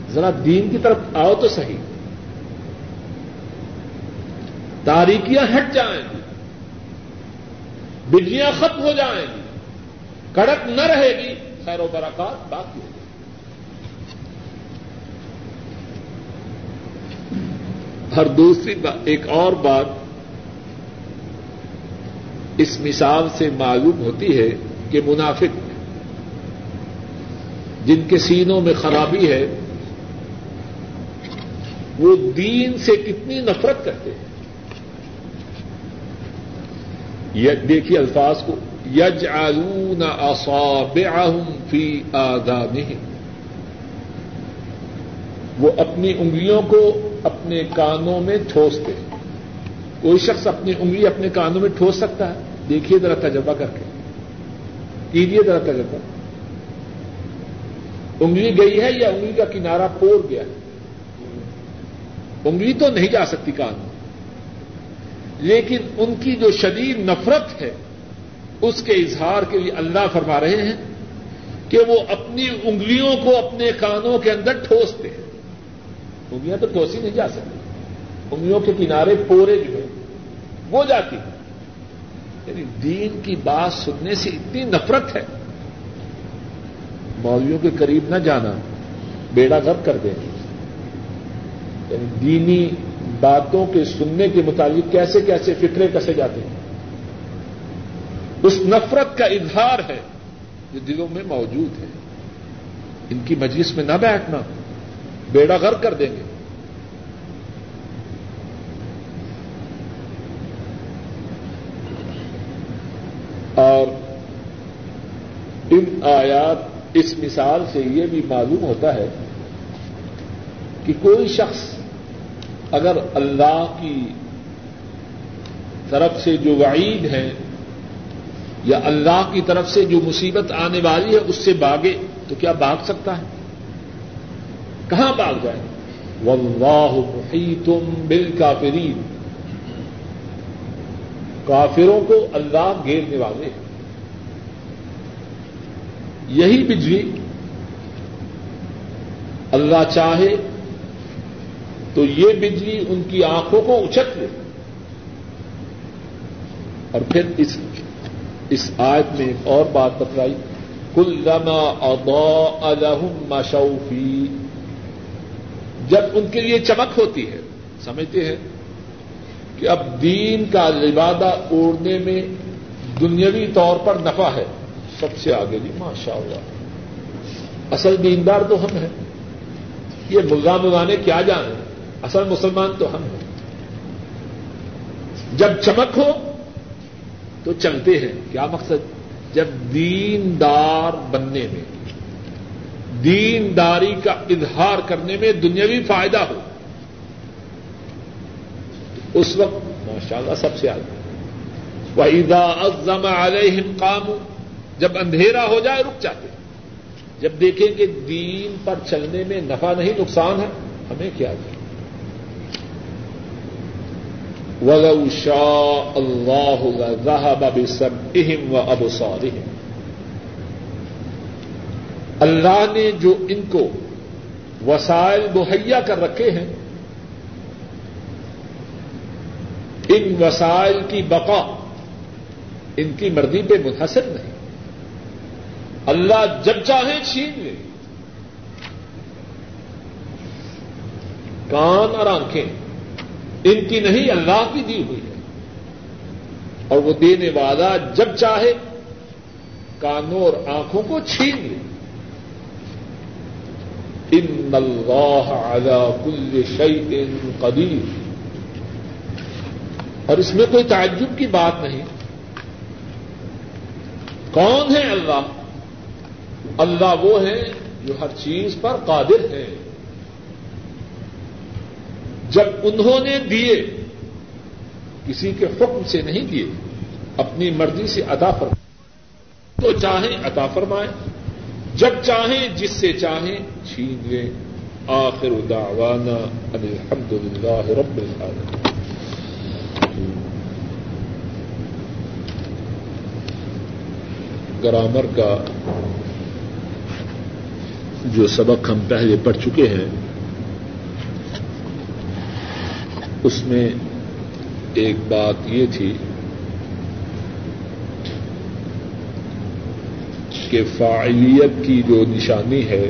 ذرا دین کی طرف آؤ تو صحیح۔ تاریکیاں ہٹ جائیں گی۔ بجلیاں ختم ہو جائیں گی۔ کڑک نہ رہے گی، خیر و برکات باقی ہوگی۔ ہر دوسری بات ایک اور بات اس مثال سے معلوم ہوتی ہے کہ منافق جن کے سینوں میں خرابی ہے، وہ دین سے کتنی نفرت کرتے ہیں۔ دیکھیے الفاظ کو۔ یج آلون فی آدانہم وہ اپنی انگلیوں کو اپنے کانوں میں ٹھوستے کوئی شخص اپنی انگلی اپنے کانوں میں ٹھوس سکتا ہے؟ دیکھیے ذرا تجربہ کر کے۔ کیجیے ذرا تجربہ۔ انگلی گئی ہے یا انگلی کا کنارا پور گیا ہے؟ انگلی تو نہیں جا سکتی کان لیکن ان کی جو شدید نفرت ہے اس کے اظہار کے لیے اللہ فرما رہے ہیں کہ وہ اپنی انگلیوں کو اپنے کانوں کے اندر ٹھوستے ہیں۔ انگلیاں تو ٹھوسی نہیں جا سکتی۔ انگلیوں کے کنارے پورے جو ہیں، وہ جاتی ہیں۔ یعنی دین کی بات سننے سے اتنی نفرت ہے۔ مولویوں کے قریب نہ جانا، بیڑا گرد کر دیں گے یعنی دینی باتوں کے سننے کے مطابق کیسے کیسے فکرے کسے جاتے ہیں؟ اس نفرت کا اظہار ہے جو دلوں میں موجود ہے۔ ان کی مجلس میں نہ بیٹھنا، بیڑا غر کر دیں گے۔ اور ان آیات اس مثال سے یہ بھی معلوم ہوتا ہے کہ کوئی شخص اگر اللہ کی طرف سے جو وعید ہے یا اللہ کی طرف سے جو مصیبت آنے والی ہے اس سے باغے تو کیا باغ سکتا ہے؟ کہاں باغ جائے؟ واللہ محیطم بالکافرین۔ کافروں کو اللہ گھیرنے والے ہیں۔ یہی بجلی اللہ چاہے تو یہ بجلی ان کی آنکھوں کو اچک لے اور پھر اس اس آیت میں ایک اور بات بتلائی کل لما الحم مشوفی جب ان کے لیے چمک ہوتی ہے، سمجھتے ہیں، کہ اب دین کا لبادہ اوڑھنے میں دنیاوی طور پر نفع ہے، سب سے آگے جی ماشاء اللہ اصل دیندار تو ہم ہیں۔ یہ ملا ملانے کیا جانے اصل مسلمان تو ہم ہیں۔ جب چمک ہو تو چلتے ہیں۔ کیا مقصد؟ جب دیندار بننے میں، دینداری کا اظہار کرنے میں دنیاوی فائدہ ہو، اس وقت ماشاء اللہ سب سے آگے۔ وحیدہ ازم علیہم کام جب اندھیرا ہو جائے، رک جاتے جب دیکھیں کہ دین پر چلنے میں نفع نہیں، نقصان ہے، ہمیں کیا؟ دیں ولو شاء اللہ ذهب بسمعهم وابصارهم اللہ نے جو ان کو وسائل مہیا کر رکھے ہیں، ان وسائل کی بقا ان کی مرضی پہ منحصر نہیں۔ اللہ جب چاہے چھین لے۔ کان اور آنکھیں ان کی نہیں، اللہ کی دی ہوئی ہے۔ اور وہ دینے والا جب چاہے، کانوں اور آنکھوں کو چھین لے۔ ان اللہ علی کل شیء قدیر۔ اور اس میں کوئی تعجب کی بات نہیں۔ کون ہے اللہ؟ اللہ وہ ہے جو ہر چیز پر قادر ہے جب انہوں نے دیے، کسی کے حکم سے نہیں دیے، اپنی مرضی سے عطا فرمائے۔ تو چاہیں عطا فرمائے، جب چاہیں، جس سے چاہیں، چھین لیں آخر دعوانا ان الحمد للہ رب العالمین۔ گرامر کا جو سبق ہم پہلے پڑھ چکے ہیں اس میں ایک بات یہ تھی کہ فاعلیت کی جو نشانی ہے،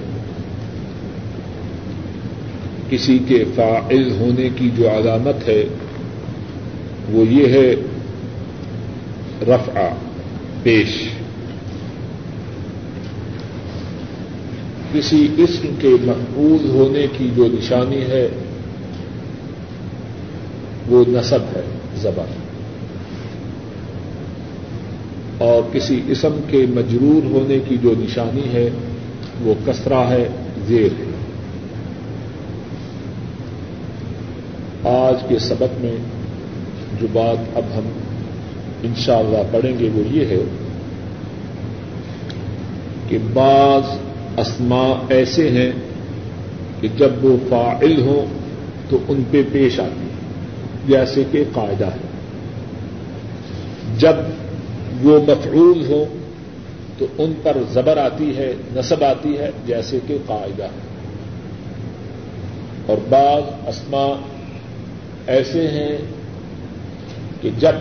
کسی کے فائل ہونے کی جو علامت ہے، وہ یہ ہے رفع، پیش۔ کسی اسم کے محفوظ ہونے کی جو نشانی ہے وہ نصب ہے زبر اور کسی اسم کے مجرور ہونے کی جو نشانی ہے وہ کسرا ہے، زیر ہے۔ آج کے سبق میں جو بات اب ہم انشاءاللہ اللہ پڑھیں گے وہ یہ ہے کہ بعض اسماء ایسے ہیں کہ جب وہ فائل ہوں تو ان پہ پیش آتی جیسے کہ قاعدہ ہے۔ جب وہ مفعول ہو تو ان پر زبر آتی ہے، نصب آتی ہے جیسے کہ قاعدہ۔ ہے اور بعض اسما ایسے ہیں کہ جب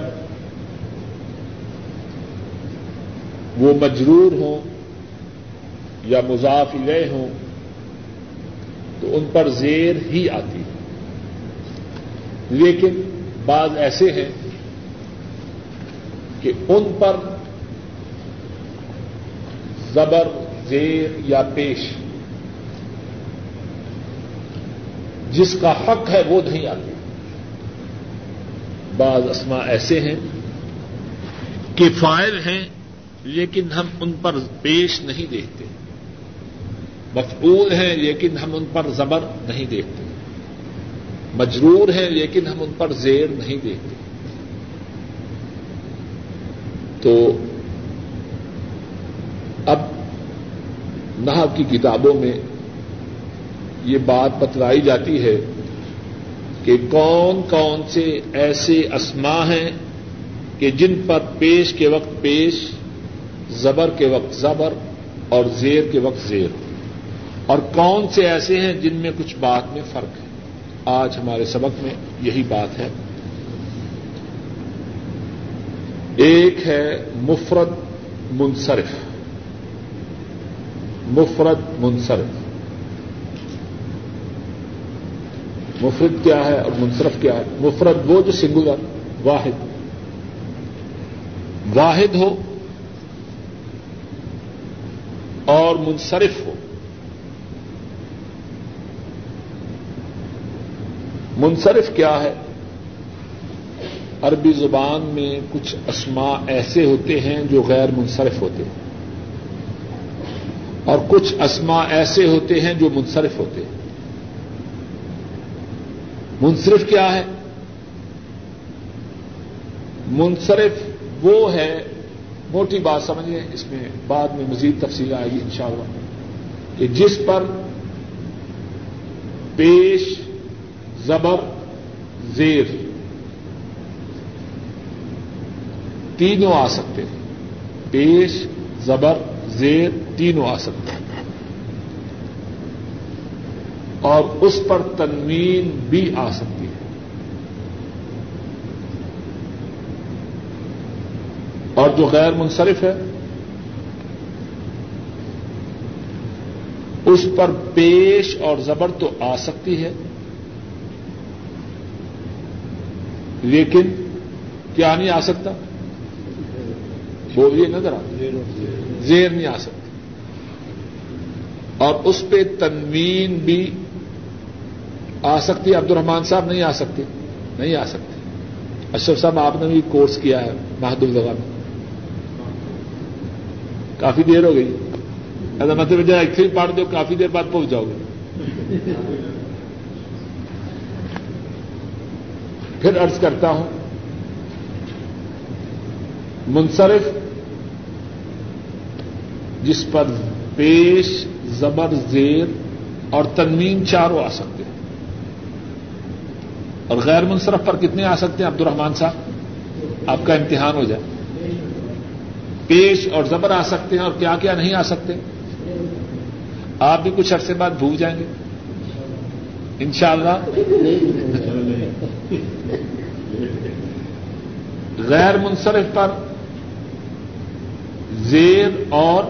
وہ مجرور ہوں یا مضافلے ہوں تو ان پر زیر ہی آتی ہے۔ لیکن بعض ایسے ہیں کہ ان پر زبر، زیر یا پیش جس کا حق ہے وہ نہیں آتے بعض اسما ایسے ہیں کہ فائل ہیں لیکن ہم ان پر پیش نہیں دیکھتے۔ مفعول ہیں لیکن ہم ان پر زبر نہیں دیکھتے۔ مجرور ہیں لیکن ہم ان پر زیر نہیں دیکھتے۔ تو اب نحب کی کتابوں میں یہ بات بتلائی جاتی ہے کہ کون کون سے ایسے اسما ہیں کہ جن پر پیش کے وقت پیش، زبر کے وقت زبر اور زیر کے وقت زیر۔ اور کون سے ایسے ہیں جن میں کچھ بات میں فرق ہے؟ آج ہمارے سبق میں یہی بات ہے۔ ایک ہے مفرد منصرف۔ مفرد منصرف۔ مفرد کیا ہے اور منصرف کیا ہے؟ مفرد وہ جو سنگولر واحد۔ واحد ہو اور منصرف ہو۔ منصرف کیا ہے؟ عربی زبان میں کچھ اسما ایسے ہوتے ہیں جو غیر منصرف ہوتے ہیں۔ اور کچھ اسما ایسے ہوتے ہیں جو منصرف ہوتے ہیں۔ منصرف کیا ہے؟ منصرف وہ ہے، موٹی بات سمجھیں، اس میں بعد میں مزید تفصیل آئے گی انشاءاللہ، کہ جس پر پیش زبر، زیر۔ تینوں آ سکتے ہیں۔ پیش، زبر، زیر، تینوں آ سکتے ہیں۔ اور اس پر تنوین بھی آ سکتی ہے۔ اور جو غیر منصرف ہے، اس پر پیش اور زبر تو آ سکتی ہے۔ لیکن کیا نہیں آ سکتا؟ بولیے نظر آ زیر نہیں آ سکتا۔ اور اس پہ تنوین بھی آ سکتی عبد الرحمان صاحب نہیں آ سکتے۔ نہیں آ سکتے۔ اشرف صاحب، آپ نے بھی کورس کیا ہے محد الزبا میں۔ کافی دیر ہو گئی۔ ایسا مطلب ایک ہی پڑھ دو، کافی دیر بعد پہنچ جاؤ گے۔ پھر ارض کرتا ہوں، منصرف جس پر پیش زبر، زیر اور تنوین چاروں آ سکتے ہیں۔ اور غیر منصرف پر کتنے آ سکتے ہیں عبد الرحمان صاحب؟ آپ کا امتحان ہو جائے۔ پیش اور زبر آ سکتے ہیں اور کیا کیا نہیں آ سکتے۔ آپ بھی کچھ عرصے بعد بھول جائیں گے۔ انشاءاللہ۔ غیر منصرف پر زیر اور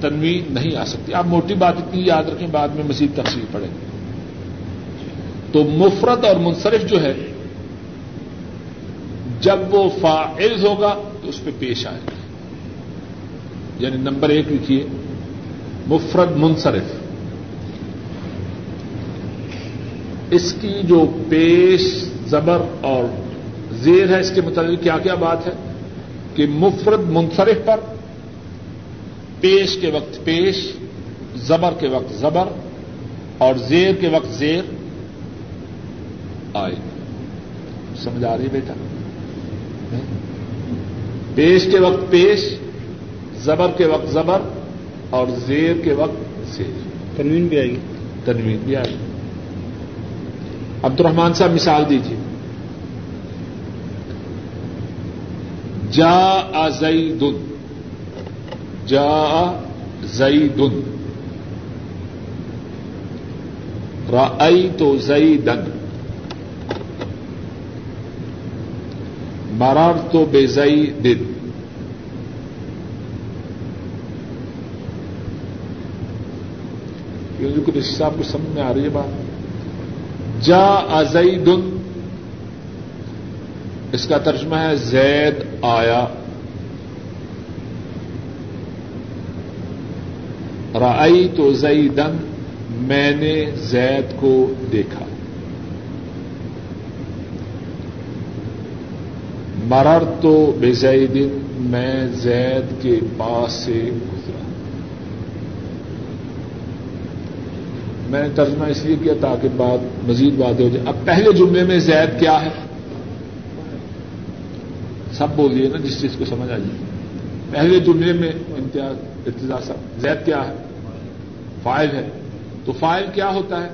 تنوین نہیں آ سکتی۔ آپ موٹی بات اتنی یاد رکھیں، بعد میں مزید تفصیل پڑیں تو مفرت اور منصرف جو ہے، جب وہ فائز ہوگا تو اس پہ پیش آئے گا۔ یعنی نمبر ایک لکھیے، مفرد منصرف۔ اس کی جو پیش زبر اور زیر ہے اس کے متعلق کیا کیا بات ہے؟ کہ مفرد منصرف پر پیش کے وقت پیش زبر کے وقت زبر اور زیر کے وقت زیر آئے۔ سمجھ آ رہی بیٹا؟ پیش کے وقت پیش زبر کے وقت زبر اور زیر کے وقت زیر۔ تنوین بھی آئے گی تنوین بھی آئے گی عبد الرحمان صاحب مثال دیجیے جا زئی دن جا زئی دن رائی تو زئی دن مرار تو بے زئی دن کیونکہ صاحب کو سمجھ میں آ رہی ہے بات. جا ازئی دن اس کا ترجمہ ہے زید آیا۔ رائی تو زئی دن میں نے زید کو دیکھا۔ مرر تو بے دن میں زید کے پاس سے گزرا۔ میں نے ترجمہ اس لیے کیا تاکہ بات مزید بات ہو جائے۔ اب پہلے جملے میں زید کیا ہے؟ سب بولیے نا جس چیز کو سمجھ آ جائے پہلے جملے میں امتیاز ارتجاز صاحب زید کیا ہے؟ فائل ہے۔ تو فائل کیا ہوتا ہے؟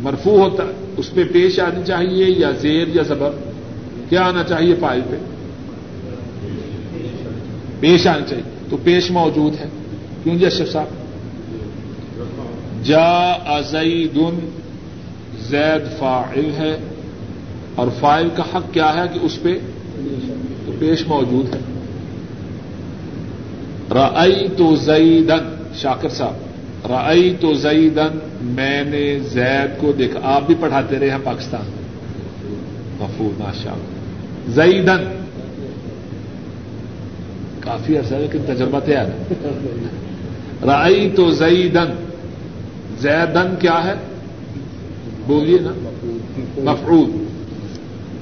مرفو ہوتا ہے۔ اس پہ پیش آنی چاہیے یا زیر یا زبر؟ کیا آنا چاہیے فائل پہ؟ پیش آنا چاہیے۔ تو پیش موجود ہے۔ کیوں جی اشرف صاحب؟ جا ازئی زید فائل ہے۔ اور فائل کا حق کیا ہے کہ اس پہ تو پیش موجود ہے۔ رئی تو زیدن شاکر صاحب رئی تو زیدن میں نے زید کو دیکھا۔ آپ بھی پڑھاتے رہے ہیں پاکستان۔ مفور ماشاء زیدن کافی عرصہ لیکن تجربہ تیار ہے۔ رائی تو زیدن زیدن کیا ہے؟ بولیے نا۔ مفعول۔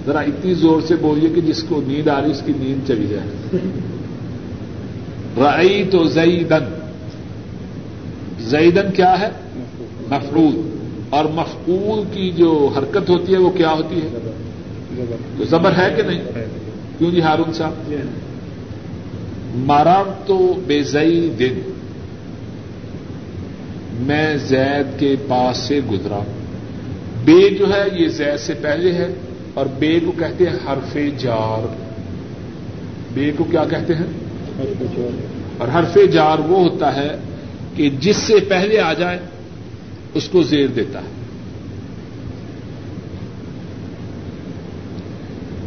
ذرا اتنی زور سے بولیے کہ جس کو نیند آ رہی اس کی نیند چلی جائے۔ رائی تو زیدن زیدن کیا ہے؟ مفعول۔ اور مفعول کی جو حرکت ہوتی ہے، وہ کیا ہوتی ہے؟ تو زبر ہے کہ نہیں؟ کیوں جی ہارون صاحب؟ مرام تو بے زئی دن میں زید کے پاس سے گزرا۔ بے جو ہے، یہ زید سے پہلے ہے۔ اور بے کو کہتے ہیں حرف جار۔ بے کو کیا کہتے ہیں؟ اور حرف جار وہ ہوتا ہے کہ جس سے پہلے آ جائے اس کو زیر دیتا ہے۔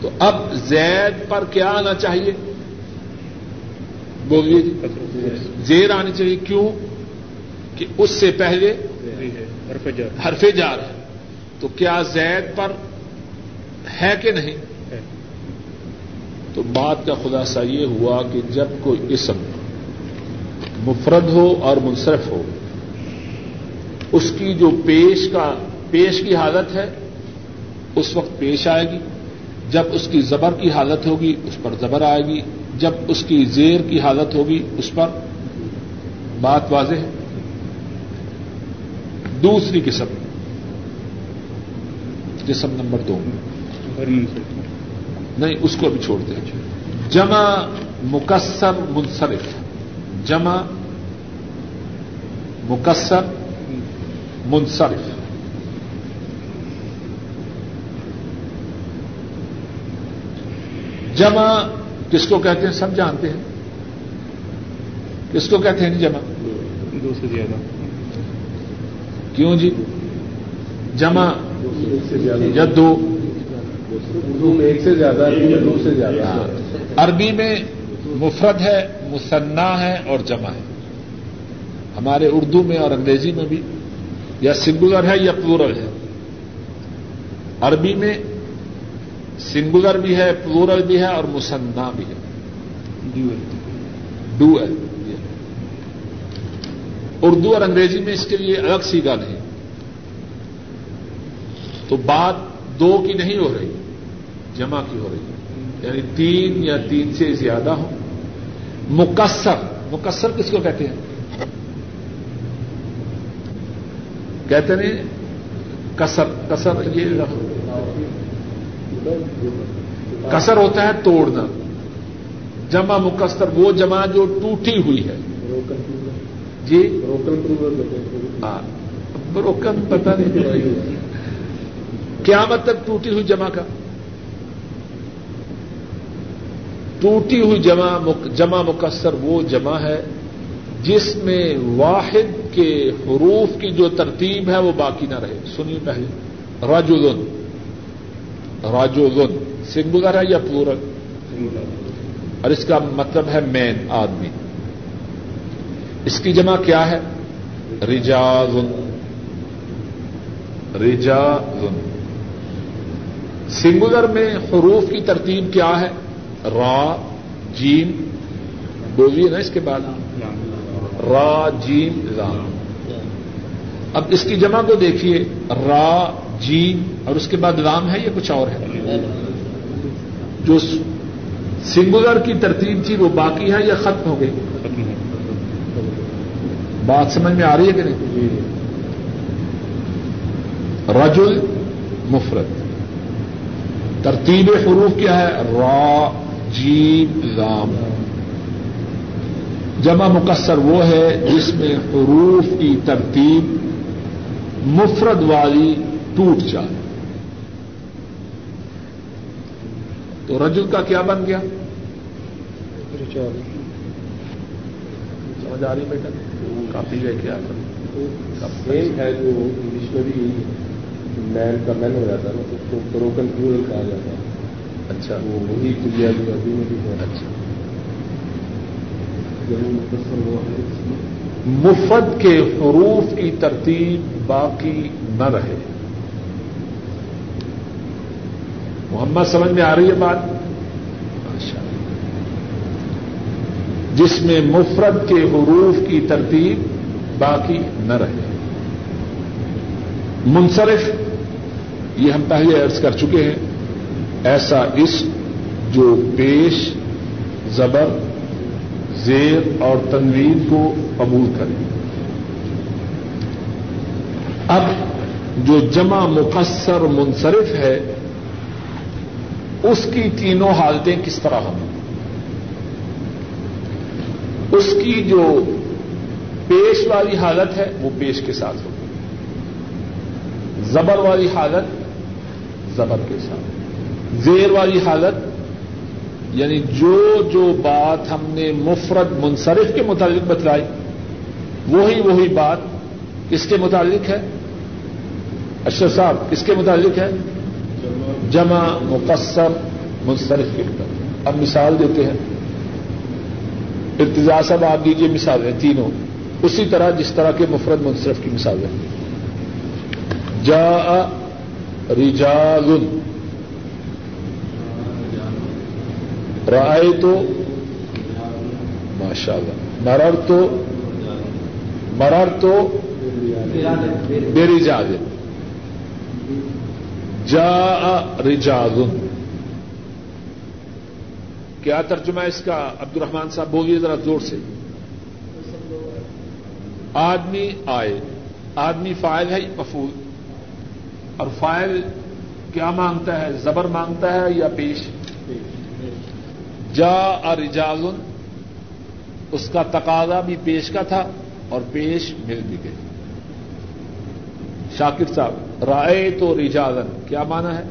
تو اب زید پر کیا آنا چاہیے؟ بولیے جی۔ زیر آنی چاہیے۔ کیوں؟ کہ اس سے پہلے حرف جار۔ ہے۔ تو کیا زید پر ہے کہ نہیں? تو بات کا خلاصہ یہ ہوا کہ جب کوئی اسم مفرد ہو اور منصرف ہو، اس کی جو پیش کا، پیش کی حالت ہے، اس وقت پیش آئے گی۔ جب اس کی زبر کی حالت ہوگی، اس پر زبر آئے گی۔ جب اس کی زیر کی حالت ہوگی، اس پر بات واضح ہے۔ دوسری قسم قسم نمبر دو۔ میں نہیں۔ اس کو بھی چھوڑ دیں جمع مکسر منصرف۔ جمع مکسر منصرف۔ جمع کس کو کہتے ہیں؟ سب جانتے ہیں۔ کس کو کہتے ہیں؟ جمع۔ دو سے زیادہ۔ کیوں جی؟ جمع یا دو۔ اردو میں ایک سے زیادہ عربی میں دو سے زیادہ ہاں۔ عربی میں مفرد ہے مصنع ہے اور جمع ہے۔ ہمارے اردو میں اور انگریزی میں بھی۔ یا سنگولر ہے یا پلورل ہے۔ عربی میں سنگولر بھی ہے پلورل بھی ہے اور مسنا بھی ہے۔ ڈو ہے اردو اور انگریزی میں اس کے لیے الگ سیگا نہیں تو بات دو کی نہیں ہو رہی جمع کی ہو رہی ہے۔ یعنی تین یا تین سے زیادہ ہو۔ مکسر مکسر کس کو کہتے ہیں؟ کہتے نہیں کسر کسر یہ کسر ہوتا ہے توڑنا۔ جمع مکسر وہ جمع جو ٹوٹی ہوئی ہے۔ جی؟ ہاں بروکن پتہ نہیں۔ کیا مطلب ٹوٹی ہوئی جمع کا ٹوٹی ہوئی جمع جمع مکسر وہ جمع ہے جس میں واحد کے حروف کی جو ترتیب ہے وہ باقی نہ رہے۔ سنیے پہلے۔ راجولن راجولن سنگولر ہے یا پورن اور اس کا مطلب ہے مین آدمی۔ اس کی جمع کیا ہے؟ رجازن رجازن سنگولر میں حروف کی ترتیب کیا ہے؟ را، جیم، بولیے نا اس کے بعد۔ را، جیم رام اب اس کی جمع کو دیکھیے۔ را، جیم اور اس کے بعد رام ہے یا کچھ اور ہے؟ جو سنگولر کی ترتیب تھی وہ باقی ہے یا ختم ہو گئی؟ بات سمجھ میں آ رہی ہے کہ نہیں؟ رجل مفرد۔ ترتیب حروف کیا ہے؟ را جیم لام. جمع مقصر وہ ہے جس میں حروف کی ترتیب مفرد والی ٹوٹ جائے۔ تو رجل کا کیا بن گیا؟ سمجھ آ رہی بیٹا؟ کافی ہے کیا سیم ہے جو انگلش میں بھی مین کا مین ہو جاتا ہے نا اس کو بروکن پورل کہا جاتا ہے۔ اچھا۔ وہ وہی کلیا جو ابھی میں بھی ہے اچھا اچھا مفد کے حروف کی ترتیب باقی نہ رہے۔ محمد سمجھ میں آ رہی ہے بات؟ اچھا جس میں مفرد کے حروف کی ترتیب باقی نہ رہے۔ منصرف، یہ ہم پہلے عرض کر چکے ہیں، ایسا اس جو پیش، زبر، زیر اور تنوین کو قبول کرے۔ اب جو جمع مقصر منصرف ہے، اس کی تینوں حالتیں کس طرح ہوں؟ اس کی جو پیش والی حالت ہے، وہ پیش کے ساتھ ہوگی زبر والی حالت، زبر کے ساتھ۔ زیر والی حالت یعنی جو جو بات ہم نے مفرد منصرف کے متعلق بتلائی، وہی وہی بات کس کے متعلق ہے؟ اشرف صاحب، کس کے متعلق ہے؟ جمع مقصر منصرف کے متعلق۔ اب مثال دیتے ہیں۔ ارتجا صاحب، آپ دیجیے مثالیں تینوں۔ اسی طرح جس طرح کے مفرد منصرف کی مثالیں جا رجال. رائے تو ماشاء اللہ مرر تو مرر تو میری جاد جا رجال. کیا ترجمہ اس کا؟ عبد الرحمان صاحب، بولیے ذرا زور سے. آدمی آئے. آدمی فائل ہے مفول اور فائل کیا مانگتا ہے؟ زبر مانگتا ہے یا پیش؟ جا اور رجالن اس کا تقاضا بھی پیش کا تھا اور پیش مل بھی گئی۔ شاکر صاحب رائے تو رجازن کیا مانا ہے؟